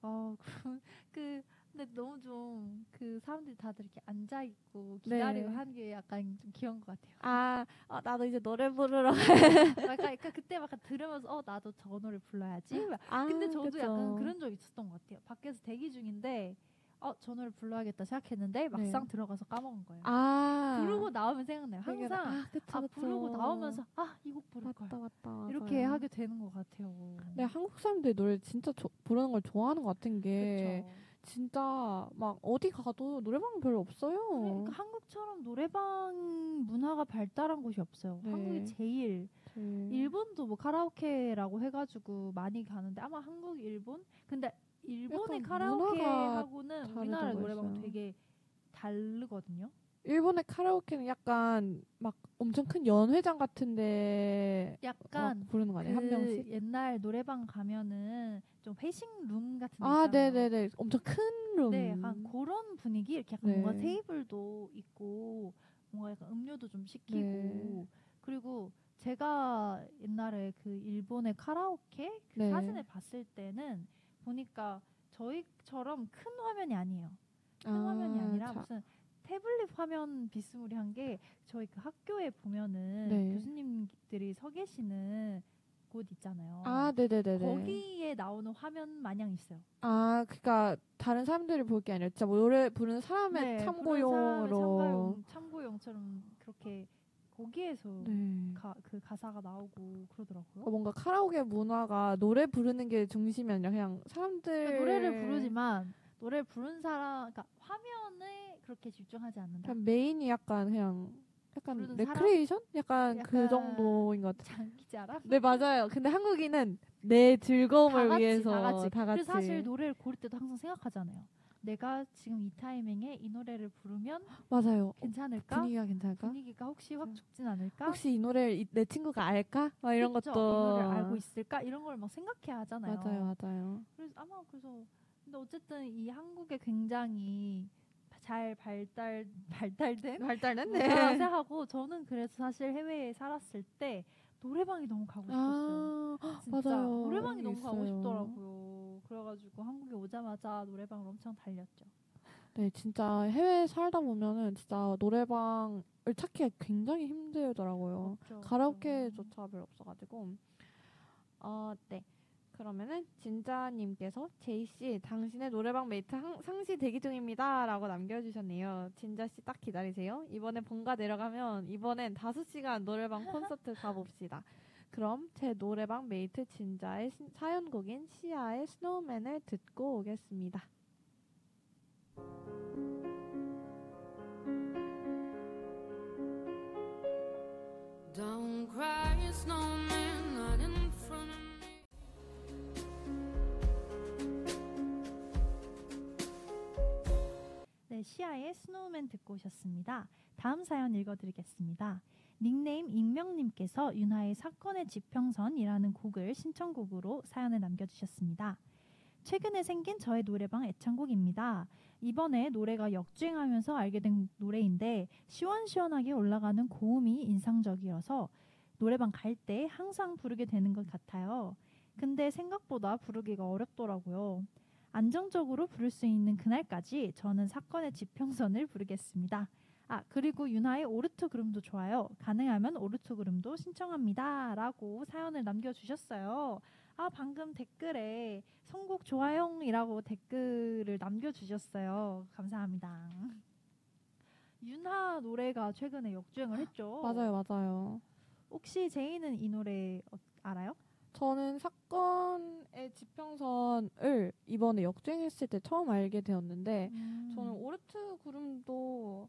아 그, 그 근데 너무 좀 그 사람들이 다들 이렇게 앉아 있고 기다리고 네. 하는 게 약간 좀 귀여운 것 같아요. 아, 아, 나도 이제 노래 부르러. 약간, 약간 그때 막 들으면서 어 나도 저 노래 불러야지. 막 아, 근데 저도 그쵸. 약간 그런 적 있었던 것 같아요. 밖에서 대기 중인데 어저 노래 불러야겠다 생각했는데 막상 들어가서 까먹은 거예요. 네. 아. 부르고 나오면 생각나요. 항상 아, 그쵸, 아 그쵸. 부르고 나오면서 아 이 곡 부를 걸 맞다, 맞다. 이렇게 맞아요. 하게 되는 것 같아요. 네, 한국 사람들이 노래 진짜 조- 부르는 걸 좋아하는 것 같은 게 그쵸. 진짜 막 어디 가도 노래방 별로 없어요. 그러니까 한국처럼 노래방 문화가 발달한 곳이 없어요. 네. 한국이 제일 네. 일본도 뭐 카라오케라고 해가지고 많이 가는데 아마 한국 일본 근데 일본의 카라오케하고는 우리나라 다르다고 노래방은 했어요. 되게 다르거든요. 일본의 카라오케는 약간 막 엄청 큰 연회장 같은데 약간 막 부르는 거 아니에요? 그 한 명씩? 옛날 노래방 가면은 좀 회식 룸 같은 데 아, 있잖아요. 네네네. 엄청 큰 룸. 네, 약간 그런 분위기 이렇게 약간 네. 뭔가 테이블도 있고 뭔가 약간 음료도 좀 시키고 네. 그리고 제가 옛날에 그 일본의 카라오케 그 네. 사진을 봤을 때는 보니까 저희처럼 큰 화면이 아니에요. 큰 아, 화면이 아니라 자, 무슨 태블릿 화면 비스무리한 게 저희 그 학교에 보면은 네. 교수님들이 서 계시는 곳 있잖아요. 아, 네네네네. 거기에 나오는 화면 마냥 있어요. 아, 그니까 다른 사람들이 볼 게 아니라 진짜 뭐 노래 부르는 사람의 네, 참고용으로. 사람의 참고용, 참고용처럼 그렇게 거기에서 네. 가, 그 가사가 나오고 그러더라고요. 그러니까 뭔가 카라오케 문화가 노래 부르는 게 중심이 아니라 그냥 사람들 그러니까 노래를 부르지만 노래 부른 사람, 그러니까 화면에 그렇게 집중하지 않는다. 그냥 main이 약간 그냥 약간 레크레이션? 약간, 그 약간 정도인 것 같아요. 알아? 네 맞아요. 근데 한국인은 내 즐거움을 다 같이, 위해서 다 같이. 다 같이. 그래서 사실 노래를 고를 때도 항상 생각하잖아요. 내가 지금 이 타이밍에 이 노래를 부르면 맞아요. 괜찮을까? 분위기가 괜찮을까? 분위기가 혹시 확 죽진 않을까? 혹시 이 노래를 이- 내 친구가 알까? 막 이런 그쵸? 것도 이 노래를 알고 있을까? 이런 걸 막 생각해야 하잖아요. 맞아요, 맞아요. 그래서 아마 그래서 근데 어쨌든 이 한국에 굉장히 잘 발달 발달된 발달됐네. 문화라고 생각하고 저는 그래서 사실 해외에 살았을 때 노래방이 너무 가고 싶었어요. 아, 진짜 맞아요. 노래방이 너무 게 가고 있어요. 싶더라고요. 그래가지고 한국에 오자마자 노래방을 엄청 달렸죠. 네, 진짜 해외에 살다 보면은 진짜 노래방을 찾기가 굉장히 힘들더라고요. 없죠. 가라오케조차 별로 없어가지고. 어, 네. 그러면은 진자님께서 제이 씨 당신의 노래방 mate 항- 상시 대기 중입니다라고 남겨주셨네요. 진자 씨 딱 기다리세요. 이번에 본가 내려가면 이번엔 다섯 시간 노래방 콘서트 가봅시다. 그럼 제 노래방 mate 진자의 신- 사연곡인 시아의 Snowman을 듣고 오겠습니다. 네, 시아의 Snowman 듣고 오셨습니다. 다음 사연 읽어드리겠습니다. 닉네임 익명님께서 윤하의 사건의 지평선이라는 곡을 신청곡으로 사연을 남겨주셨습니다. 최근에 생긴 저의 노래방 애창곡입니다. 이번에 노래가 역주행하면서 알게 된 노래인데 시원시원하게 올라가는 고음이 인상적이어서 노래방 갈 때 항상 부르게 되는 것 같아요. 근데 생각보다 부르기가 어렵더라고요. 안정적으로 부를 수 있는 그날까지 저는 사건의 지평선을 부르겠습니다. 아 그리고 윤하의 오르트 그름도 좋아요. 가능하면 오르트 그름도 신청합니다라고 사연을 남겨주셨어요. 아 방금 댓글에 선곡 좋아요이라고 댓글을 남겨주셨어요. 감사합니다. 윤하 노래가 최근에 역주행을 했죠. 맞아요, 맞아요. 혹시 제이는 이 노래 어- 알아요? 저는 사건의 지평선을 이번에 역주행했을 때 처음 알게 되었는데 음. 저는 오르트 구름도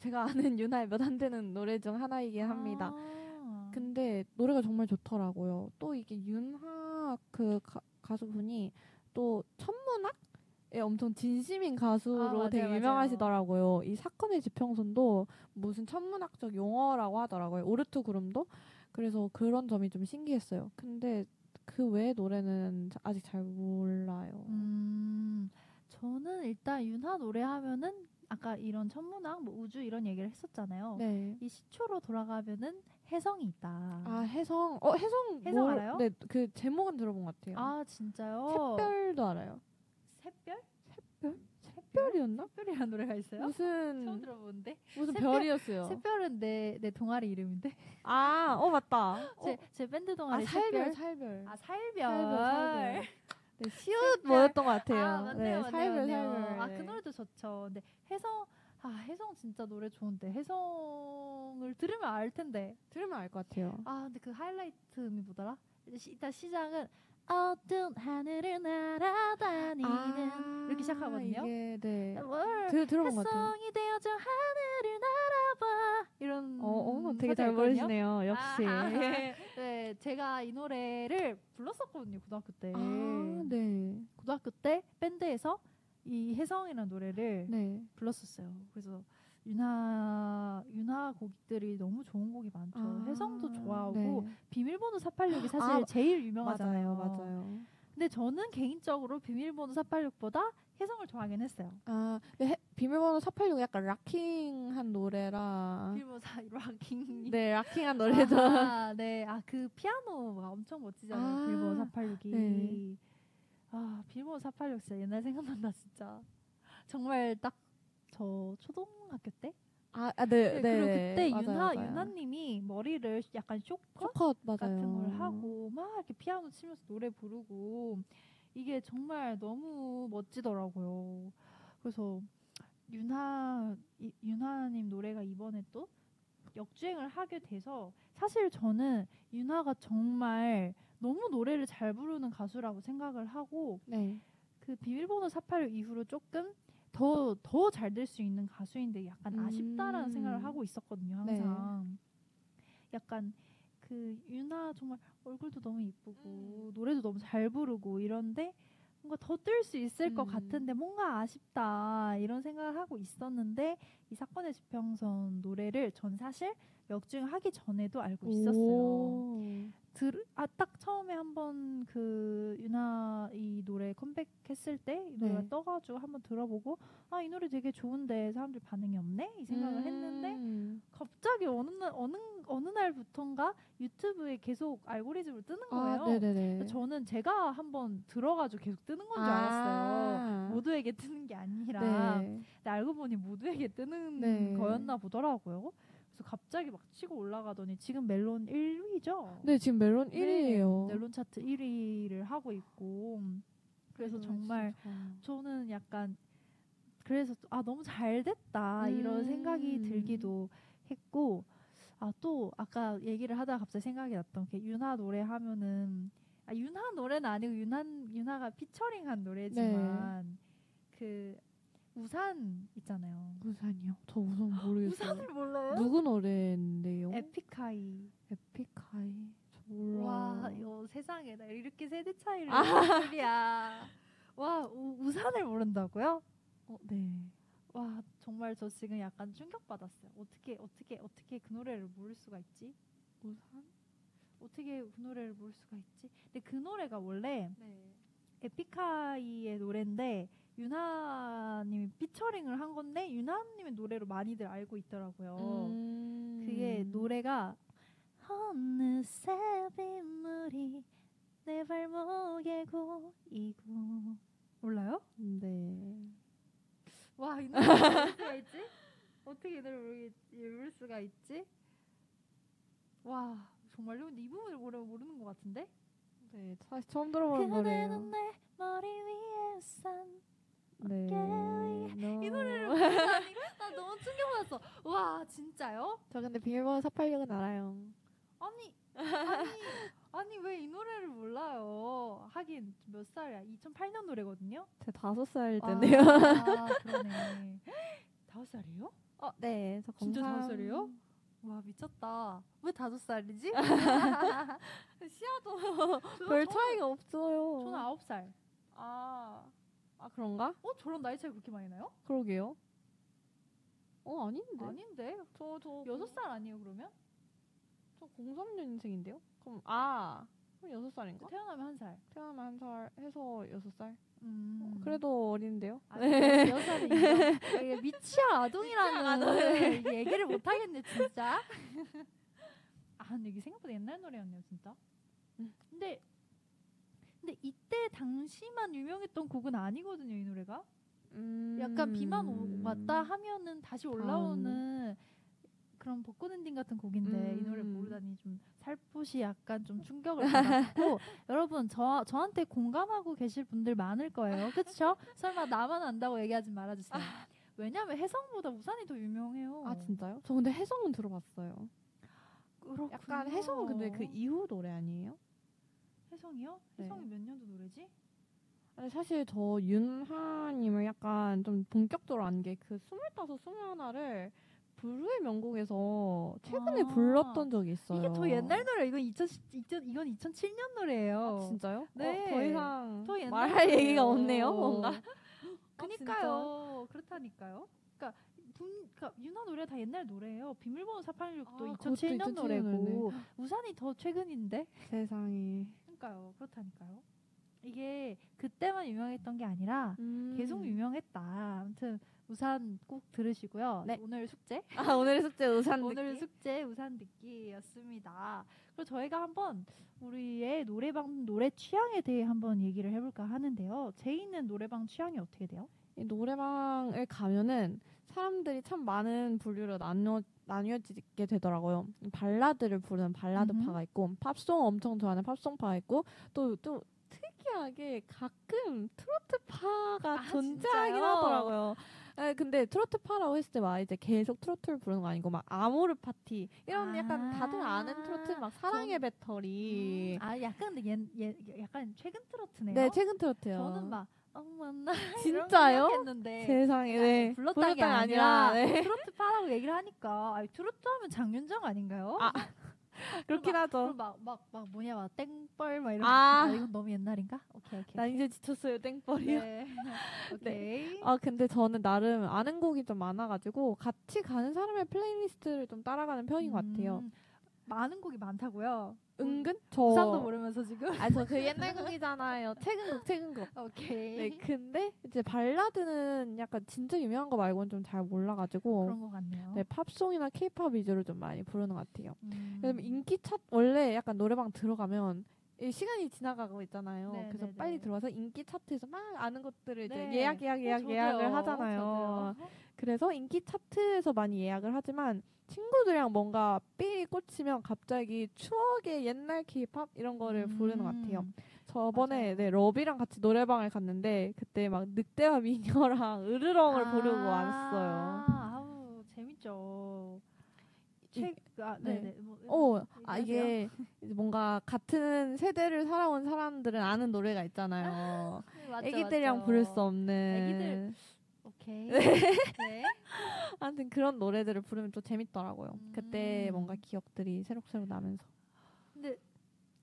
제가 아는 윤하의 몇 안 되는 노래 중 하나이긴 합니다. 아. 근데 노래가 정말 좋더라고요. 또 이게 윤하 그 가, 가수분이 또 천문학에 엄청 진심인 가수로 아, 맞아요, 되게 맞아요. 유명하시더라고요. 이 사건의 지평선도 무슨 천문학적 용어라고 하더라고요. 오르트 구름도. 그래서 그런 점이 좀 신기했어요. 근데 그 외의 노래는 자- 아직 잘 몰라요. 음, 저는 일단 윤하 노래하면은 아까 이런 천문학, 뭐 우주 이런 얘기를 했었잖아요. 네. 이 시초로 돌아가면은 혜성이 있다. 아 해성. 어 해성. 해성 뭘- 알아요? 네, 그 제목은 들어본 것 같아요. 아, 진짜요? 샛별도 알아요. 샛별? 샛별? 샛별이었나? 샛별이라는 노래가 있어요? 무슨 처음 들어보는데. 무슨 샛별- 별이었어요. 샛별은 내, 내 동아리 이름인데. 아, 어 맞다. 제, 어, 제 밴드 아 동아리 살별, 샛별. 살별. 아, 살별. 살별, 살별. 네, 시옷. 뭐였던 것 같아요. 아, 맞네요, 네, 맞네요, 살별, 맞네요. 살별. 아, 네. 그 노래도 좋죠. 근데 혜성, 아, 혜성 진짜 노래 좋은데. 혜성을 들으면 알 텐데. 들으면 알 것 같아요. 아 근데 그 하이라이트 음이 뭐더라? 시, 일단 시작은 어두운 하늘을 날아다니는 이렇게 시작하거든요. 이게 네. 월들 들어본 것 같아요. 햇성이 되어져 하늘을 날아봐 이런 어, 어 되게 잘 있거든요. 모르시네요. 역시. 아 제가 이 노래를 불렀었거든요 고등학교 때. 아, 네. 고등학교 때 밴드에서 이 혜성이라는 노래를 네. 불렀었어요. 그래서 윤하 윤하 곡들이 너무 좋은 곡이 많죠. 아, 혜성도 좋아하고 네. 비밀번호 486이 사실 아, 제일 유명하잖아요. 맞아요, 맞아요. 근데 저는 개인적으로 비밀번호 486보다 혜성을 좋아하긴 했어요. 아, 네, 해- 비밀번호 486 약간 락킹한 노래라. 비밀번호 4 락킹. 네, 락킹한 노래죠. 아, 네. 아, 그 피아노가 엄청 멋지잖아요. 아, 비밀번호 486이. 네. 아, 비밀번호 486 진짜 옛날 생각난다, 진짜. 정말 딱 저 초등학교 때? 아, 아 네, 네. 그리고 그때 맞아요, 윤하 맞아요. 윤하님이 머리를 약간 쇼컷 쇼컷. 같은 걸 하고 막 이렇게 피아노 치면서 노래 부르고 이게 정말 너무 멋지더라고요. 그래서 윤하 이- 윤하님 노래가 이번에 또 역주행을 하게 돼서 사실 저는 윤하가 정말 너무 노래를 잘 부르는 가수라고 생각을 하고 네. 그 비밀번호 486 이후로 조금 더 더 잘 될 수 있는 가수인데 약간 아쉽다라는 음. 생각을 하고 있었거든요 네. 항상 약간 그 유나 정말 얼굴도 너무 이쁘고 음. 노래도 너무 잘 부르고 이런데 뭔가 더 뜰 수 있을 것 음. 같은데 뭔가 아쉽다 이런 생각을 하고 있었는데 이 사건의 지평선 노래를 전 사실 역주행하기 전에도 알고 있었어요. 오. 들, 아, 딱 처음에 한번 그 유나 이 노래 컴백했을 때 이 노래가 네. 떠가지고 한번 들어보고 아 이 노래 되게 좋은데 사람들 반응이 없네 이 생각을 했는데 음. 갑자기 어느 날 어느 어느 날부턴가 유튜브에 계속 알고리즘으로 뜨는 거예요. 아, 네네네. 그래서 저는 제가 한번 들어가지고 계속 뜨는 건줄 아. 알았어요. 모두에게 뜨는 게 아니라 네. 근데 알고 보니 모두에게 뜨는 네. 거였나 보더라고요. 그래서 갑자기 막 치고 올라가더니 지금 멜론 1위죠. 네, 지금 멜론 1위예요. 멜론 차트 1위를 하고 있고 그래서 정말 저는 약간 그래서 아 너무 잘 됐다 이런 음. 생각이 들기도 했고 아 또 아까 얘기를 하다가 갑자기 생각이 났던 게 윤하 노래 하면은 아 윤하 노래는 아니고 윤하 윤하가 피처링한 노래지만 그 우산 있잖아요. 우산이요? 저 우산 모르겠어요. 우산을 몰라요? 누구 노래인데요? 에픽하이. 에픽하이. 저 몰라. 와, 이거 세상에 나 이렇게 세대 차이를 아. 할 줄이야. 와, 우, 우산을 모른다고요? 어, 네. 와, 정말 저 지금 약간 충격 받았어요. 어떻게 어떻게 어떻게 그 노래를 모를 수가 있지? 우산? 어떻게 그 노래를 모를 수가 있지? 근데 그 노래가 원래 네. 에픽하이의 노래인데 유나님이 피처링을 한 건데 유나님의 노래로 많이들 알고 있더라고요. 음. 그게 노래가 어느새 빗물이 내 발목에 고이고 몰라요? 네. 와, 이 노래 수가 있지? 어떻게 이 노래 모를 수가 있지? 와, 정말요? 근데 이 부분을 모르, 모르는 것 같은데? 네, 사실 처음 들어보는 그대는 노래예요. 산 네. 이 노래를 너- 모르다니 나 너무 충격받았어. 와, 진짜요? 저 근데 비밀번호 486은 알아요. 아니, 아니, 아니 왜 이 노래를 몰라요? 하긴 몇 살이야? 2008년 노래거든요. 제 다섯 살 아, 때인데요. 아, 그러네. 다섯 살이에요? 어, 네. 저 진짜 다섯 살이에요? 와 미쳤다. 왜 다섯 살이지? 시야도 별 차이가 없어요. 저는 아홉 살. 아, 아 그런가? 어 저런 나이 차이 그렇게 많이 나요? 그러게요. 어 아닌데. 아닌데. 저저 여섯 살 아니에요 그러면? 저 03년생인데요. 그럼 아 그럼 여섯 살인가? 태어나면 한 살. 태어나면 한 살 해서 여섯 살. 음. 어, 그래도 어린데요. 아, 네. 이게 미취학 아동이라는. 얘기를 못 하겠네 진짜. 아 근데 이게 생각보다 옛날 노래였네요 진짜. 음. 근데 근데 이때 당시만 유명했던 곡은 아니거든요 이 노래가. 음. 약간 비만 오- 왔다 하면은 다시 올라오는 그런 벚꽃 엔딩 같은 곡인데 이 노래 음. 모르다니 좀 살포시 약간 좀 충격을 받았고 여러분 저 저한테 공감하고 계실 분들 많을 거예요. 그렇죠? 설마 나만 안다고 얘기하지 말아 주세요. 왜냐면 혜성보다 우산이 더 유명해요. 아 진짜요? 저 근데 해성은 들어봤어요. 그렇군요. 약간 해성은 근데 그 이후 노래 아니에요? 혜성이요? 네. 혜성이 몇 년도 노래지? 아니 사실 저 윤하님을 약간 좀 본격적으로 안 게 그 스물다섯 스물하나를 블루의 명곡에서 최근에 아, 불렀던 적이 있어요. 이게 더 옛날 노래. 이건 2000, 2000 이건 2007년 노래예요. 아, 진짜요? 네. 어, 더 이상 더 옛날 말할 노래예요. 얘기가 없네요. 뭔가. 그니까요. 그렇다니까요. 그러니까 분, 그러니까 유나 노래 다 옛날 노래예요. 비밀번호 486도 아, 그것도 2007년 2007년 노래고 우산이 더 최근인데. 세상에. 그러니까요. 그렇다니까요. 이게 그때만 유명했던 게 아니라 음. 계속 유명했다. 아무튼 우산 꼭 들으시고요. 네. 오늘 숙제 아 오늘의 숙제 우산 오늘 듣기. 숙제 우산 듣기였습니다. 그리고 저희가 한번 우리의 노래방 노래 취향에 대해 한번 얘기를 해볼까 하는데요. 제이는 노래방 취향이 어떻게 돼요? 이 노래방을 가면은 사람들이 참 많은 분류로 나뉘어 나뉘어지게 되더라고요. 발라드를 부르는 발라드파가 있고 팝송 엄청 좋아하는 팝송파가 있고 또또 특이하게 가끔 트로트파가 아, 존재하긴 진짜요? 하더라고요. 에, 근데 트로트파라고 했을 때 막 이제 계속 트로트를 부르는 거 아니고 막 아모르 파티 이런 약간 다들 아는 트로트 막 사랑의 전- 배터리 아 약간 근데 얘, 얘 약간 최근 트로트네요. 네 최근 트로트요. 저는 막 어머나 진짜요? 했는데 세상에 네. 게 불렀다가 아니라 네. 트로트 파라고 얘기를 하니까 아니, 트로트 하면 장윤정 아닌가요? 아, 그렇긴 하죠. 막막 막 뭐냐 막 땡벌 막 이런 아. 아, 이건 너무 옛날인가? 오케이 오케이. 나 이제 지쳤어요 땡벌이요. 네. 오케이. 아 근데 저는 나름 아는 곡이 좀 많아가지고 같이 가는 사람의 플레이리스트를 좀 따라가는 편인 것 같아요. 음, 많은 곡이 많다고요. 은근 저 부산도 모르면서 지금. 아니 저그 옛날 곡이잖아요. 최근 곡 최근 곡. 오케이. 네 근데 이제 발라드는 약간 진짜 유명한 거 말고는 좀 잘 몰라가지고 그런 것 같네요. 네 팝송이나 케이팝 위주로 좀 많이 부르는 것 같아요. 음. 인기 차 원래 약간 노래방 들어가면 이 시간이 지나가고 있잖아요. 네, 그래서 네, 빨리 네. 들어와서 인기 차트에서 막 아는 것들을 이제 네. 예약 예약 어, 예약 저도요. 예약을 하잖아요. 어, 저도요. 그래서 인기 차트에서 많이 예약을 하지만 친구들이랑 뭔가 삘이 꽂히면 갑자기 추억의 옛날 케이팝 이런 거를 부르는 것 같아요. 음. 저번에 맞아요. 네 러비랑 같이 노래방을 갔는데 그때 막 늑대와 미녀랑 으르렁을 부르고 왔어요. 아, 아우 재밌죠. 이- 책, 아, 네. 네네. 뭐, 어, 아. 이게 뭔가 같은 세대를 살아온 사람들은 아는 노래가 있잖아요. 맞죠, 애기들이랑 맞죠. 부를 수 없는. 애기들. 오케이. 네. 아무튼 그런 노래들을 부르면 또 재밌더라고요. 그때 음. 뭔가 기억들이 새록새록 나면서. 근데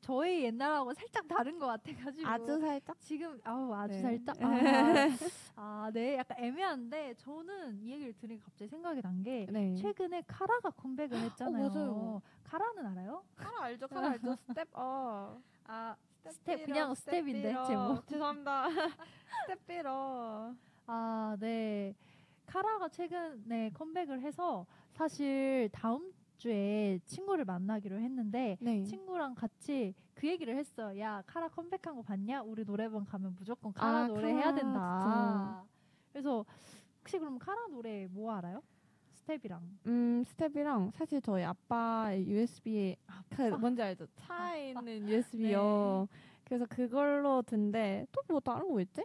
저희 옛날하고 살짝 다른 것 같아가지고 아주 살짝. 지금 아우 아주 네. 살짝 아, 아, 네 약간 애매한데 저는 이 얘기를 들으니까 갑자기 생각이 난게 네. 최근에 카라가 컴백을 했잖아요. 맞아요. 카라는 알아요? 카라 알죠? 카라 알죠? 스텝 어. 아 스텝 그냥 스텝인데 제목. 죄송합니다. 스텝 빌어. 아, 네. 카라가 최근에 컴백을 해서 사실 다음 주에 친구를 만나기로 했는데 네. 친구랑 같이 그 얘기를 했어요. 야, 카라 컴백한 거 봤냐? 우리 노래방 가면 무조건 카라 아, 노래 카라 해야 된다. 그래서 혹시 그럼 카라 노래 뭐 알아요? 스텝이랑. 음 스텝이랑 사실 저희 아빠의 USB에 그 뭔지 알죠? 차에 있는 USB요. 그래서 그걸로 듣는데 또 뭐 다른 거 있지?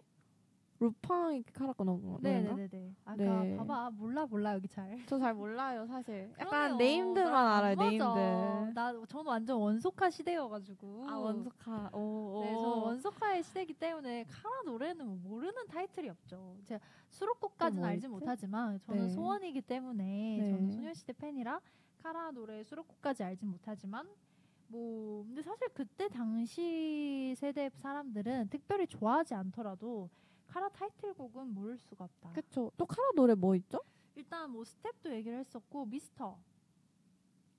루팡이 카라 거 넣은 거 네? 네, 네, 네. 아까 네. 봐봐. 몰라 몰라 여기 잘. 저 잘 몰라요 사실. 약간 그러네요. 나랑 안 알아요 맞아. 네임드. 나 저는 완전 원소카 시대여가지고. 아 원소카. 오. 네, 오. 저는 원소카의 시대이기 때문에 카라 노래는 뭐 모르는 타이틀이 없죠. 제가 수록곡까지는 뭐 알지? 못하지만 저는 네. 소원이기 때문에 네. 저는 소녀시대 팬이라 카라 노래 수록곡까지 알진 못하지만 뭐 근데 사실 그때 당시 세대 사람들은 특별히 좋아하지 않더라도 카라 타이틀곡은 모를 수가 없다. 그쵸. 또 카라 노래 뭐 있죠? 일단 뭐 스텝도 얘기를 했었고 미스터.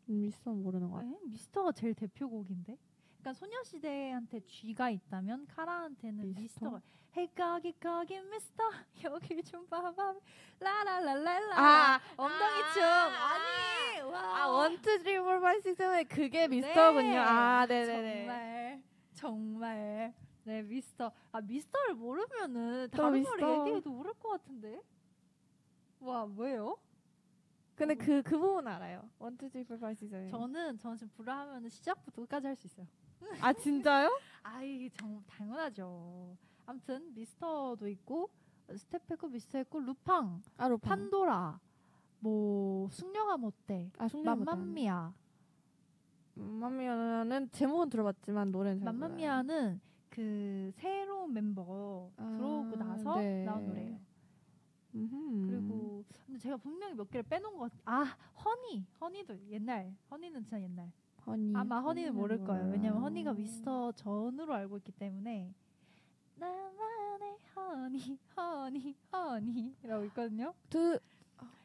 음, 있어 모르는 거 같아. 에? 미스터가 제일 대표곡인데. 그러니까 소녀시대한테 쥐가 있다면 카라한테는 미스터? 미스터가 hey 거기 거기 미스터 여기 좀 봐봐 라라라라라 아, 엉덩이 아, 춤 아. 아니 와 아 one two three four five six 그게 네. 미스터군요. 아 네네네. 정말 정말 네 미스터 아 미스터를 모르면은 또 다른 미스터. 노래 얘기해도 모를 것 같은데 와 뭐예요? 근데 그그 부분 알아요. one two three four five six seven. 저는 저는 지금 불라 하면은 시작부터 끝까지 할 수 있어요. 아 진짜요? 아이 정 당연하죠. 아무튼 미스터도 있고 스테페고 미스터 있고 루팡, 아 루팡. 판도라, 뭐 숙녀가 못돼, 아 숙녀 맘마미아. 맘마미아는 제목은 들어봤지만 노래는 잘. 맘마미아는 그 새로운 멤버 아, 들어오고 나서 네. 나온 노래예요. 음흠. 그리고 근데 제가 분명히 몇 개를 빼놓은 것 같. 아 허니, 허니도 옛날. 허니는 진짜 옛날. 허니. 아마 허니는 모를 거예요. 왜냐면. 허니가 미스터 전으로 알고 있기 때문에 나만의 허니, 허니, 허니라고 있거든요. 두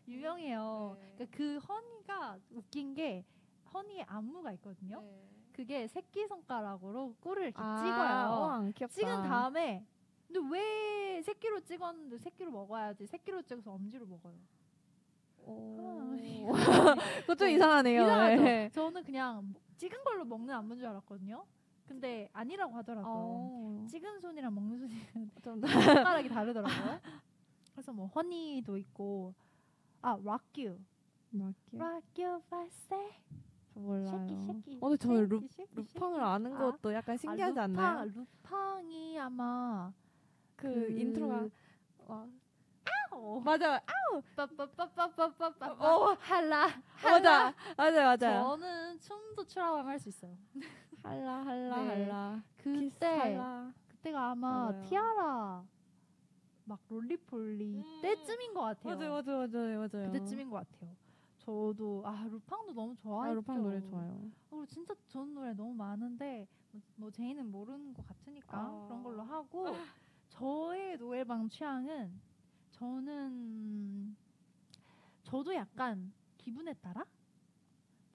유명해요. 네. 그러니까 그 허니가 웃긴 게 허니의 안무가 있거든요. 그게 새끼 손가락으로 꿀을 이렇게 아, 찍어요. 와, 귀엽다. 찍은 다음에 근데 왜 새끼로 찍었는데 새끼로 먹어야지 새끼로 찍어서 엄지로 먹어요. 오. 아, 그거 좀 네. 이상하네요. 이상하죠? 네. 저는 그냥 찍은 걸로 먹는 안무인 줄 알았거든요. 근데 아니라고 하더라고요. 어. 찍은 손이랑 먹는 손이랑 좀 더. 손가락이 다르더라고요. 그래서 뭐 허니도 있고 아 you by say, 저 몰라요. 쉐키. 어, 근데 저 루, 루팡을. 아는 아, 것도 약간 신기하지 아, 않나요? 루팡, 루팡이 아마 그, 인트로가 와. 어, 맞아. 빠빠빠빠빠빠빠 어. 할라 맞아. 맞아 맞아. 저는 춤도 추라면 할수 있어요. 할라 할라 네. 할라. 그때 할라. 그때가 아마 맞아요. 티아라 막 롤리폴리 음. 때쯤인 것 같아요. 맞아요 맞아요 맞아요 맞아요. 그때쯤인 것 같아요. 저도 아 루팡도 너무 좋아했죠. 아, 루팡 노래 좋아요. 어, 진짜 좋은 노래 너무 많은데 뭐, 뭐 제이는 모르는 것 같으니까 아. 그런 걸로 하고 저의 노래방 취향은 저는 저도 약간 기분에 따라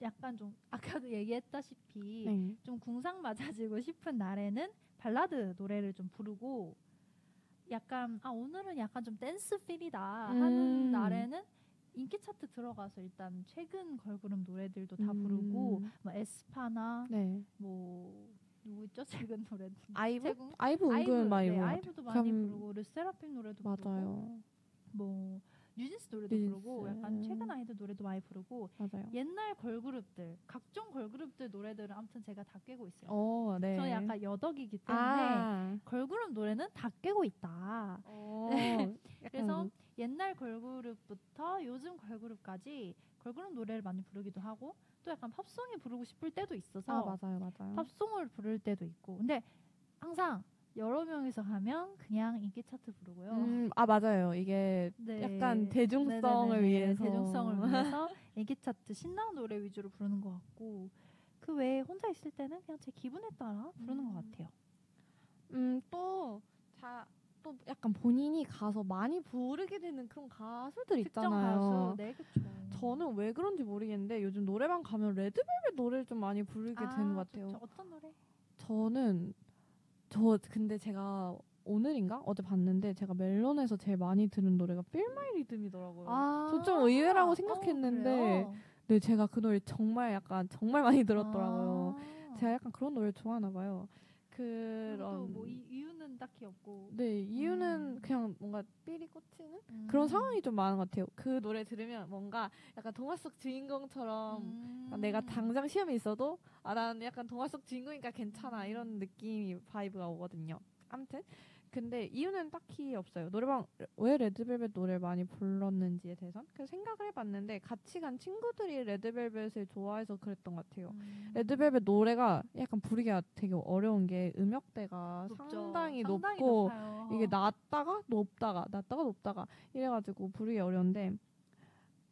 약간 좀 아까도 얘기했다시피 네. 좀 궁상 맞아지고 싶은 날에는 발라드 노래를 좀 부르고 약간 아 오늘은 약간 좀 댄스 필이다 하는 음. 날에는 인기 차트 들어가서 일단 최근 걸그룹 노래들도 다 부르고 음. 뭐 에스파나 네. 뭐 누구 있죠 최근 노래 아이브? 최근 아이브 은근 많이 네, 아이브도 많이 부르고 르세라핌 노래도 부르고 맞아요. 뭐 뉴진스 노래도 뉴진스. 부르고 약간 최근 아이들 노래도 많이 부르고 맞아요. 옛날 걸그룹들 각종 걸그룹들 노래들은 아무튼 제가 다 깨고 있어요. 어, 네. 저는 약간 여덕이기 때문에 아. 걸그룹 노래는 다 깨고 있다. 어. 그래서 약간 옛날 걸그룹부터 요즘 걸그룹까지 걸그룹 노래를 많이 부르기도 하고 또 약간 팝송이 부르고 싶을 때도 있어서 아, 맞아요. 맞아요. 팝송을 부를 때도 있고 근데 항상 여러 명이서 가면 그냥 인기 차트 부르고요. 음, 아, 맞아요. 이게 네. 약간 대중성을 네네네네. 위해서 대중성을 위해서 인기 차트 신나는 노래 위주로 부르는 것 같고 그 외에 혼자 있을 때는 그냥 제 기분에 따라 부르는 것 음. 같아요. 음, 또 자, 또 약간 본인이 가서 많이 부르게 되는 그런 가수들 있잖아요. 가수, 네 그쵸. 저는 왜 그런지 모르겠는데 요즘 노래방 가면 레드벨벳 노래를 좀 많이 부르게 되는 것 같아요. 좋죠. 어떤 노래? 저는 저 근데 제가 오늘인가 어제 봤는데 제가 멜론에서 제일 많이 들은 노래가 Feel My Rhythm이더라고요. 아, 저좀 의외라고 어, 생각했는데 그래요? 네 제가 그 노래 정말 약간 정말 많이 들었더라고요. 아. 제가 약간 그런 노래 좋아하나 봐요. 그런 또뭐 이유는 딱히 없고 네 이유는 음. 그냥 뭔가 삘이 꽂히는 음. 그런 상황이 좀 많은 것 같아요. 그 노래 들으면 뭔가 약간 동화 속 주인공처럼 음. 내가 당장 시험에 있어도 아난 약간 동화 속 주인공이니까 괜찮아 이런 느낌이 vibe가 오거든요. 아무튼 근데 이유는 딱히 없어요. 노래방 왜 레드벨벳 노래를 많이 불렀는지에 대해선 그 생각을 해봤는데 같이 간 친구들이 레드벨벳을 좋아해서 그랬던 것 같아요. 음. 레드벨벳 노래가 약간 부르기가 되게 어려운 게 음역대가. 상당히, 상당히 높고 높아요. 이게 낮다가 높다가 낮다가 높다가 이래가지고 부르기 어려운데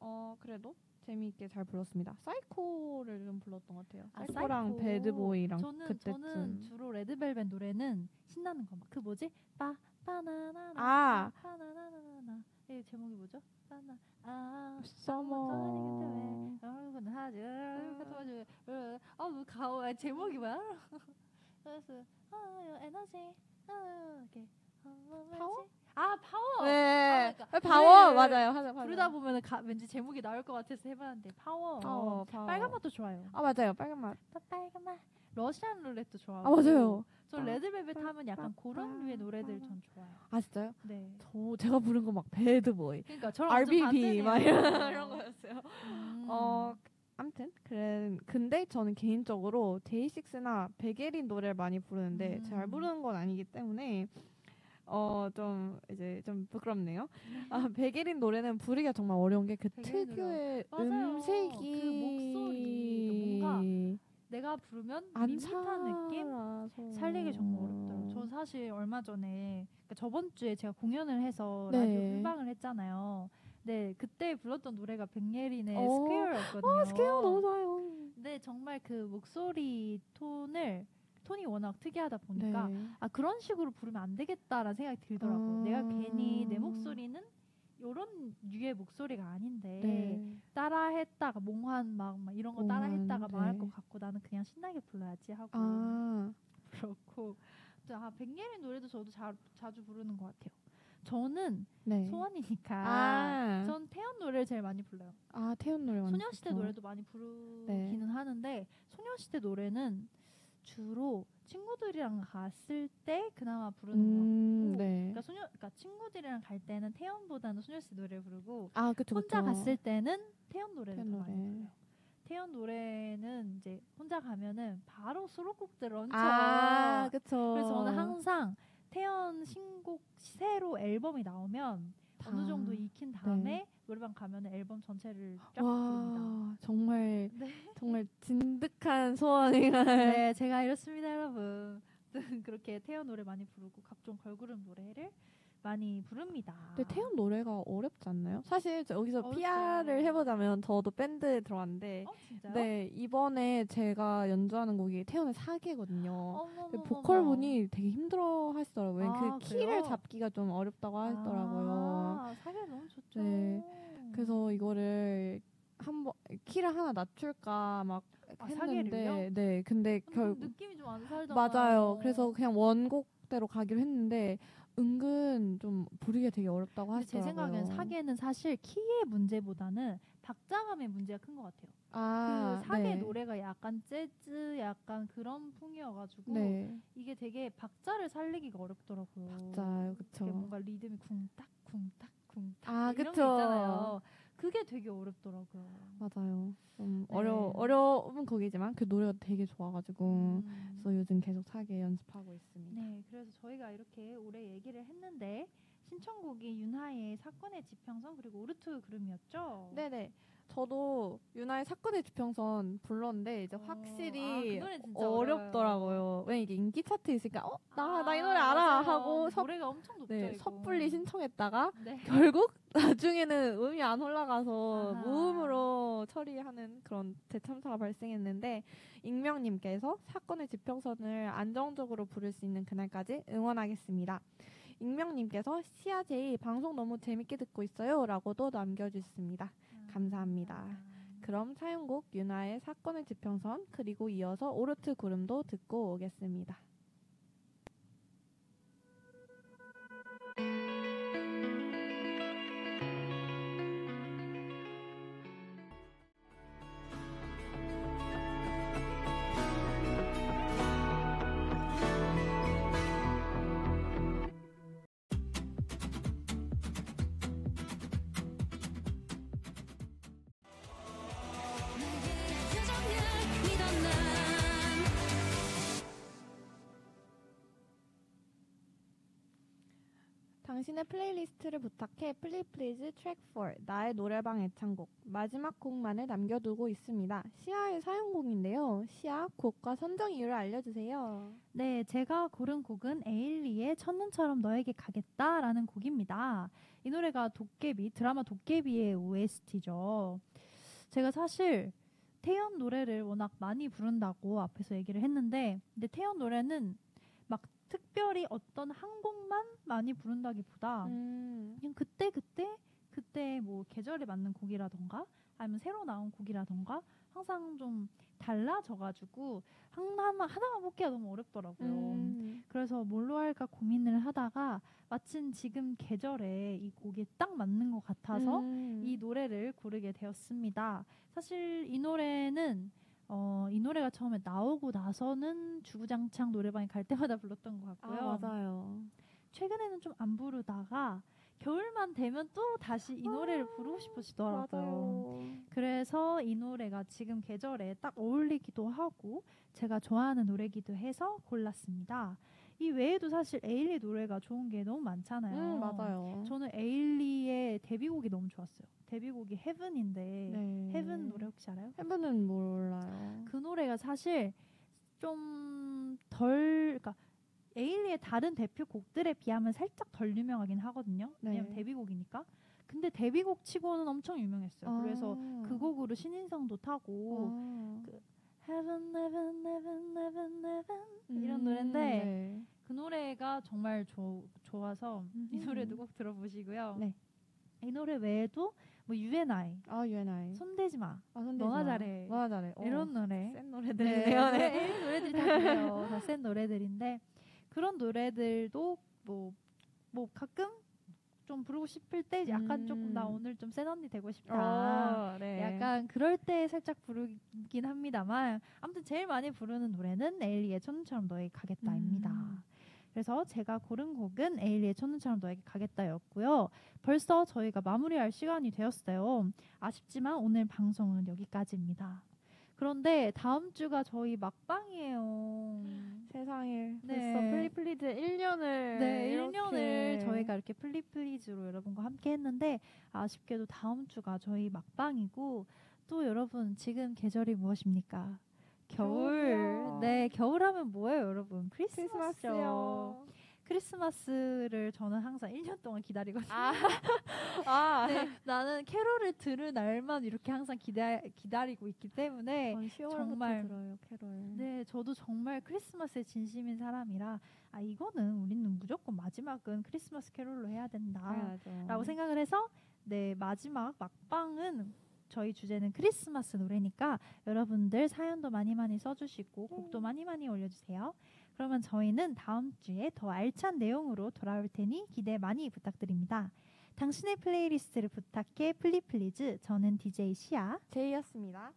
어 그래도 재미있게 잘 불렀습니다. 사이코를 좀 불렀던 것 같아요. 아, 사이코랑 사이코. Bad Boy랑 저는 그때쯤 저는 주로 레드벨벳 노래는 신나는 거 막 그 뭐지 빠 바나나나 아. 바나나나나 이 제목이 뭐죠? 바나 아 서머 여러분 하죠. 아뭐 가오 아, 제목이 뭐야? 그래서 아 에너지 아 이렇게 파워? 아 파워. 네 아, 그러니까 파워 노래를 맞아요 부르다 보면은 가, 왠지 제목이 나올 것 같아서 해봤는데 파워. 파워 파워 빨간 맛도 좋아요. 아 맞아요 빨간 맛 빠- 빨간 맛. 러시안 룰렛도 좋아하고. 아 맞아요 저 빠- 레드벨벳 빠- 하면 약간 빠- 그런 류의 빠- 노래들 빠- 전 좋아요. 아 진짜요 네. 저 제가 부른 거 막 Bad Boy 그러니까 저랑 RBB 막 이런 거였어요 음. 어 아무튼 그래 근데 저는 개인적으로 데이식스나 백예린 노래를 많이 부르는데 음. 잘 부르는 건 아니기 때문에 어 좀 이제 좀 부끄럽네요. 아 백예린 노래는 부르기가 정말 어려운 게 그 특유의 맞아요. 음색이 그 목소리, 뭔가 내가 부르면 안 밋밋한 느낌. 살리기 정말 어렵더라고요. 저 사실 얼마 전에 그러니까 저번 주에 제가 공연을 해서 네. 라디오 풀방을 했잖아요. 네, 그때 불렀던 노래가 백예린의 어. Square였거든요. 어 Square 너무 좋아요. 네, 정말 그 목소리 톤을 톤이 워낙 특이하다 보니까 네. 아 그런 식으로 부르면 안 되겠다라는 생각이 들더라고요. 아. 내가 괜히 내 목소리는 이런 류의 목소리가 아닌데 네. 따라했다가 몽환 막, 막 이런 거 따라했다가 네. 것 같고 나는 그냥 신나게 불러야지 하고 아 그렇고 아 백예린 노래도 저도 자, 자주 부르는 것 같아요. 저는 네. 소원이니까 아, 전 태연 노래를 제일 많이 불러요. 아 태연 노래 소녀시대 좋죠. 노래도 많이 부르기는 네. 하는데 소녀시대 노래는 주로 친구들이랑 갔을 때 그나마 부르는 것 같고 음, 네. 그러니까 소녀 그러니까 친구들이랑 갈 때는 태연보다는 소녀시대 노래 부르고 아 그쵸 혼자 그쵸. 갔을 때는 태연 노래를 태연 더 많이 노래. 불러요. 태연 노래는 이제 혼자 가면은 바로 수록곡들 얹혀. 아 그쵸. 그래서 저는 항상 태연 신곡 새로 앨범이 나오면 어느 다. 정도 익힌 다음에 노래방 가면 앨범 전체를 쫙 부릅니다. 와 정말 네. 정말 진득한 소원이가 네, 제가 이렇습니다, 여러분. 그렇게 태연 노래 많이 부르고 각종 걸그룹 노래를 많이 부릅니다. 근데 태연 노래가 어렵지 않나요? 사실 저 여기서 어렵죠. PR을 해보자면 저도 밴드에 들어왔는데 어? 네 이번에 제가 연주하는 곡이 태연의 사계거든요. 근데 보컬 분이 되게 힘들어 하시더라고요. 아, 그 키를 그래요? 잡기가 좀 어렵다고 하더라고요. 아, 사계 너무 좋죠. 네. 그래서 이거를 한번 키를 하나 낮출까 막 아, 했는데 사계를요? 네 근데 결... 결 느낌이 좀 안 살잖아요. 맞아요. 그래서 그냥 원곡대로 가기로 했는데 은근 좀 부르기가 되게 어렵다고 근데 제 하시더라고요. 생각엔 사계는 사실 키의 문제보다는 박자감의 문제가 큰 것 같아요. 아, 그 사계 네. 노래가 약간 재즈 약간 그런 풍이어가지고 네. 이게 되게 박자를 살리기가 어렵더라고요. 그게 그쵸. 뭔가 리듬이 쿵딱 쿵딱 쿵딱 아, 이런 게 그쵸. 있잖아요. 그게 되게 어렵더라고요. 맞아요. 좀 네. 어려 어려운 곡이지만 그 노래가 되게 좋아가지고 음. 그래서 요즘 계속 사계 연습하고 있습니다. 네, 그래서 저희가 이렇게 올해 얘기를 했는데 신청곡이 윤하의 사건의 지평선 그리고 오르트 그름이었죠. 네네. 저도 유나의 사건의 지평선 불렀는데 이제 어, 아, 확실히 그 노래 진짜 어렵더라고요. 왜 이게 인기 차트 있으니까 어 나 나이 아, 노래 알아 맞아요. 하고 섭, 노래가 엄청 높죠. 네. 섣불리 신청했다가 네. 결국 나중에는 음이 안 올라가서 아하. 무음으로 처리하는 그런 대참사가 발생했는데 익명님께서 사건의 지평선을 안정적으로 부를 수 있는 그날까지 응원하겠습니다. 익명님께서 시아제이 방송 너무 재밌게 듣고 있어요라고도 남겨주셨습니다. 감사합니다. 아. 그럼 사용곡 유나의 사건의 지평선 그리고 이어서 오르트 구름도 듣고 오겠습니다. 당신의 플레이리스트를 부탁해 플리플리즈 트랙 4 나의 노래방 애창곡 마지막 곡만을 남겨두고 있습니다. 시아의 사용곡인데요. 시아 곡과 선정 이유를 알려주세요. 네, 제가 고른 곡은 에일리의 첫눈처럼 너에게 가겠다라는 곡입니다. 이 노래가 도깨비 드라마 도깨비의 OST죠. 제가 사실 태연 노래를 워낙 많이 부른다고 앞에서 얘기를 했는데, 근데 태연 노래는 막 특별히 어떤 한 곡만 많이 부른다기보다 음, 그냥 그때 그때 그때 뭐 계절에 맞는 곡이라던가 아니면 새로 나온 곡이라던가 항상 좀 달라져가지고 하나만 하나만 뽑기가 너무 어렵더라고요. 음, 그래서 뭘로 할까 고민을 하다가 마침 지금 계절에 이 곡이 딱 맞는 것 같아서 음. 이 노래를 고르게 되었습니다. 사실 이 노래는 어, 이 노래가 처음에 나오고 나서는 주구장창 노래방에 갈 때마다 불렀던 것 같고요. 아, 맞아요. 최근에는 좀 안 부르다가 겨울만 되면 또 다시 이 노래를 부르고 싶어지더라고요. 맞아요. 그래서 이 노래가 지금 계절에 딱 어울리기도 하고 제가 좋아하는 노래기도 해서 골랐습니다. 이 외에도 사실 에일리 노래가 좋은 게 너무 많잖아요. 음, 맞아요. 저는 에일리의 데뷔곡이 너무 좋았어요. 데뷔곡이 헤븐인데 네. 헤븐 노래 혹시 알아요? 헤븐은 몰라요. 그 노래가 사실 좀 덜, 그러니까 에일리의 다른 대표 곡들에 비하면 살짝 덜 유명하긴 하거든요. 왜냐면 네. 데뷔곡이니까. 근데 데뷔곡 치고는 엄청 유명했어요. 그래서 아. 그 곡으로 신인상도 타고 아. 그 Heaven, Heaven, Heaven, Heaven, Heaven 이런 음, 노래인데 네. 그 노래가 정말 조, 좋아서 이 음흠. 노래도 꼭 들어보시고요. 네. 이 노래 외에도 뭐 UNI, 아 UNI. 손대지 마 아, 손대지 너나 마. 잘해. 너나 잘해. 어, 이런 노래 센 네, 노래들이네요. 네. 네, 이 노래들이 다 그래요. 다센 노래들인데 그런 노래들도 뭐뭐 가끔 좀 부르고 싶을 때 약간 조금 나 음. 오늘 좀 센 언니 되고 싶다. 어, 네. 약간 그럴 때 살짝 부르긴 합니다만 아무튼 제일 많이 부르는 노래는 에일리의 첫눈처럼 너에게 가겠다입니다. 음. 그래서 제가 고른 곡은 에일리의 첫눈처럼 너에게 가겠다였고요. 벌써 저희가 마무리할 시간이 되었어요. 아쉽지만 오늘 방송은 여기까지입니다. 그런데 다음 주가 저희 막방이에요. 세상에 네. 벌써 플리플리즈 1년을 네, 1년을 저희가 이렇게 플리플리즈로 여러분과 함께 했는데 아쉽게도 다음 주가 저희 막방이고 또 여러분 지금 계절이 무엇입니까? 겨울. 겨울이요. 네, 겨울 하면 뭐예요, 여러분? 크리스마스죠. 크리스마스요. 크리스마스를 저는 항상 1년 동안 기다리거든요. 아, 아, 네, 나는 캐롤을 들을 날만 이렇게 항상 기다, 기다리고 있기 때문에 전 10월부터 정말- 들어요 캐롤. 네, 저도 정말 크리스마스에 진심인 사람이라 아 이거는 우리는 무조건 마지막은 크리스마스 캐롤로 해야 된다. 당연하죠. 라고 생각을 해서 네 마지막 막방은 저희 주제는 크리스마스 노래니까 여러분들 사연도 많이 많이 써주시고 곡도 음. 많이 많이 올려주세요. 그러면 저희는 다음 주에 더 알찬 내용으로 돌아올 테니 기대 많이 부탁드립니다. 당신의 플레이리스트를 부탁해 플리플리즈 저는 DJ 시아 제이였습니다.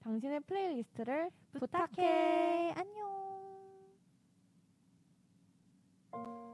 당신의 플레이리스트를 부탁해 안녕. 부탁해.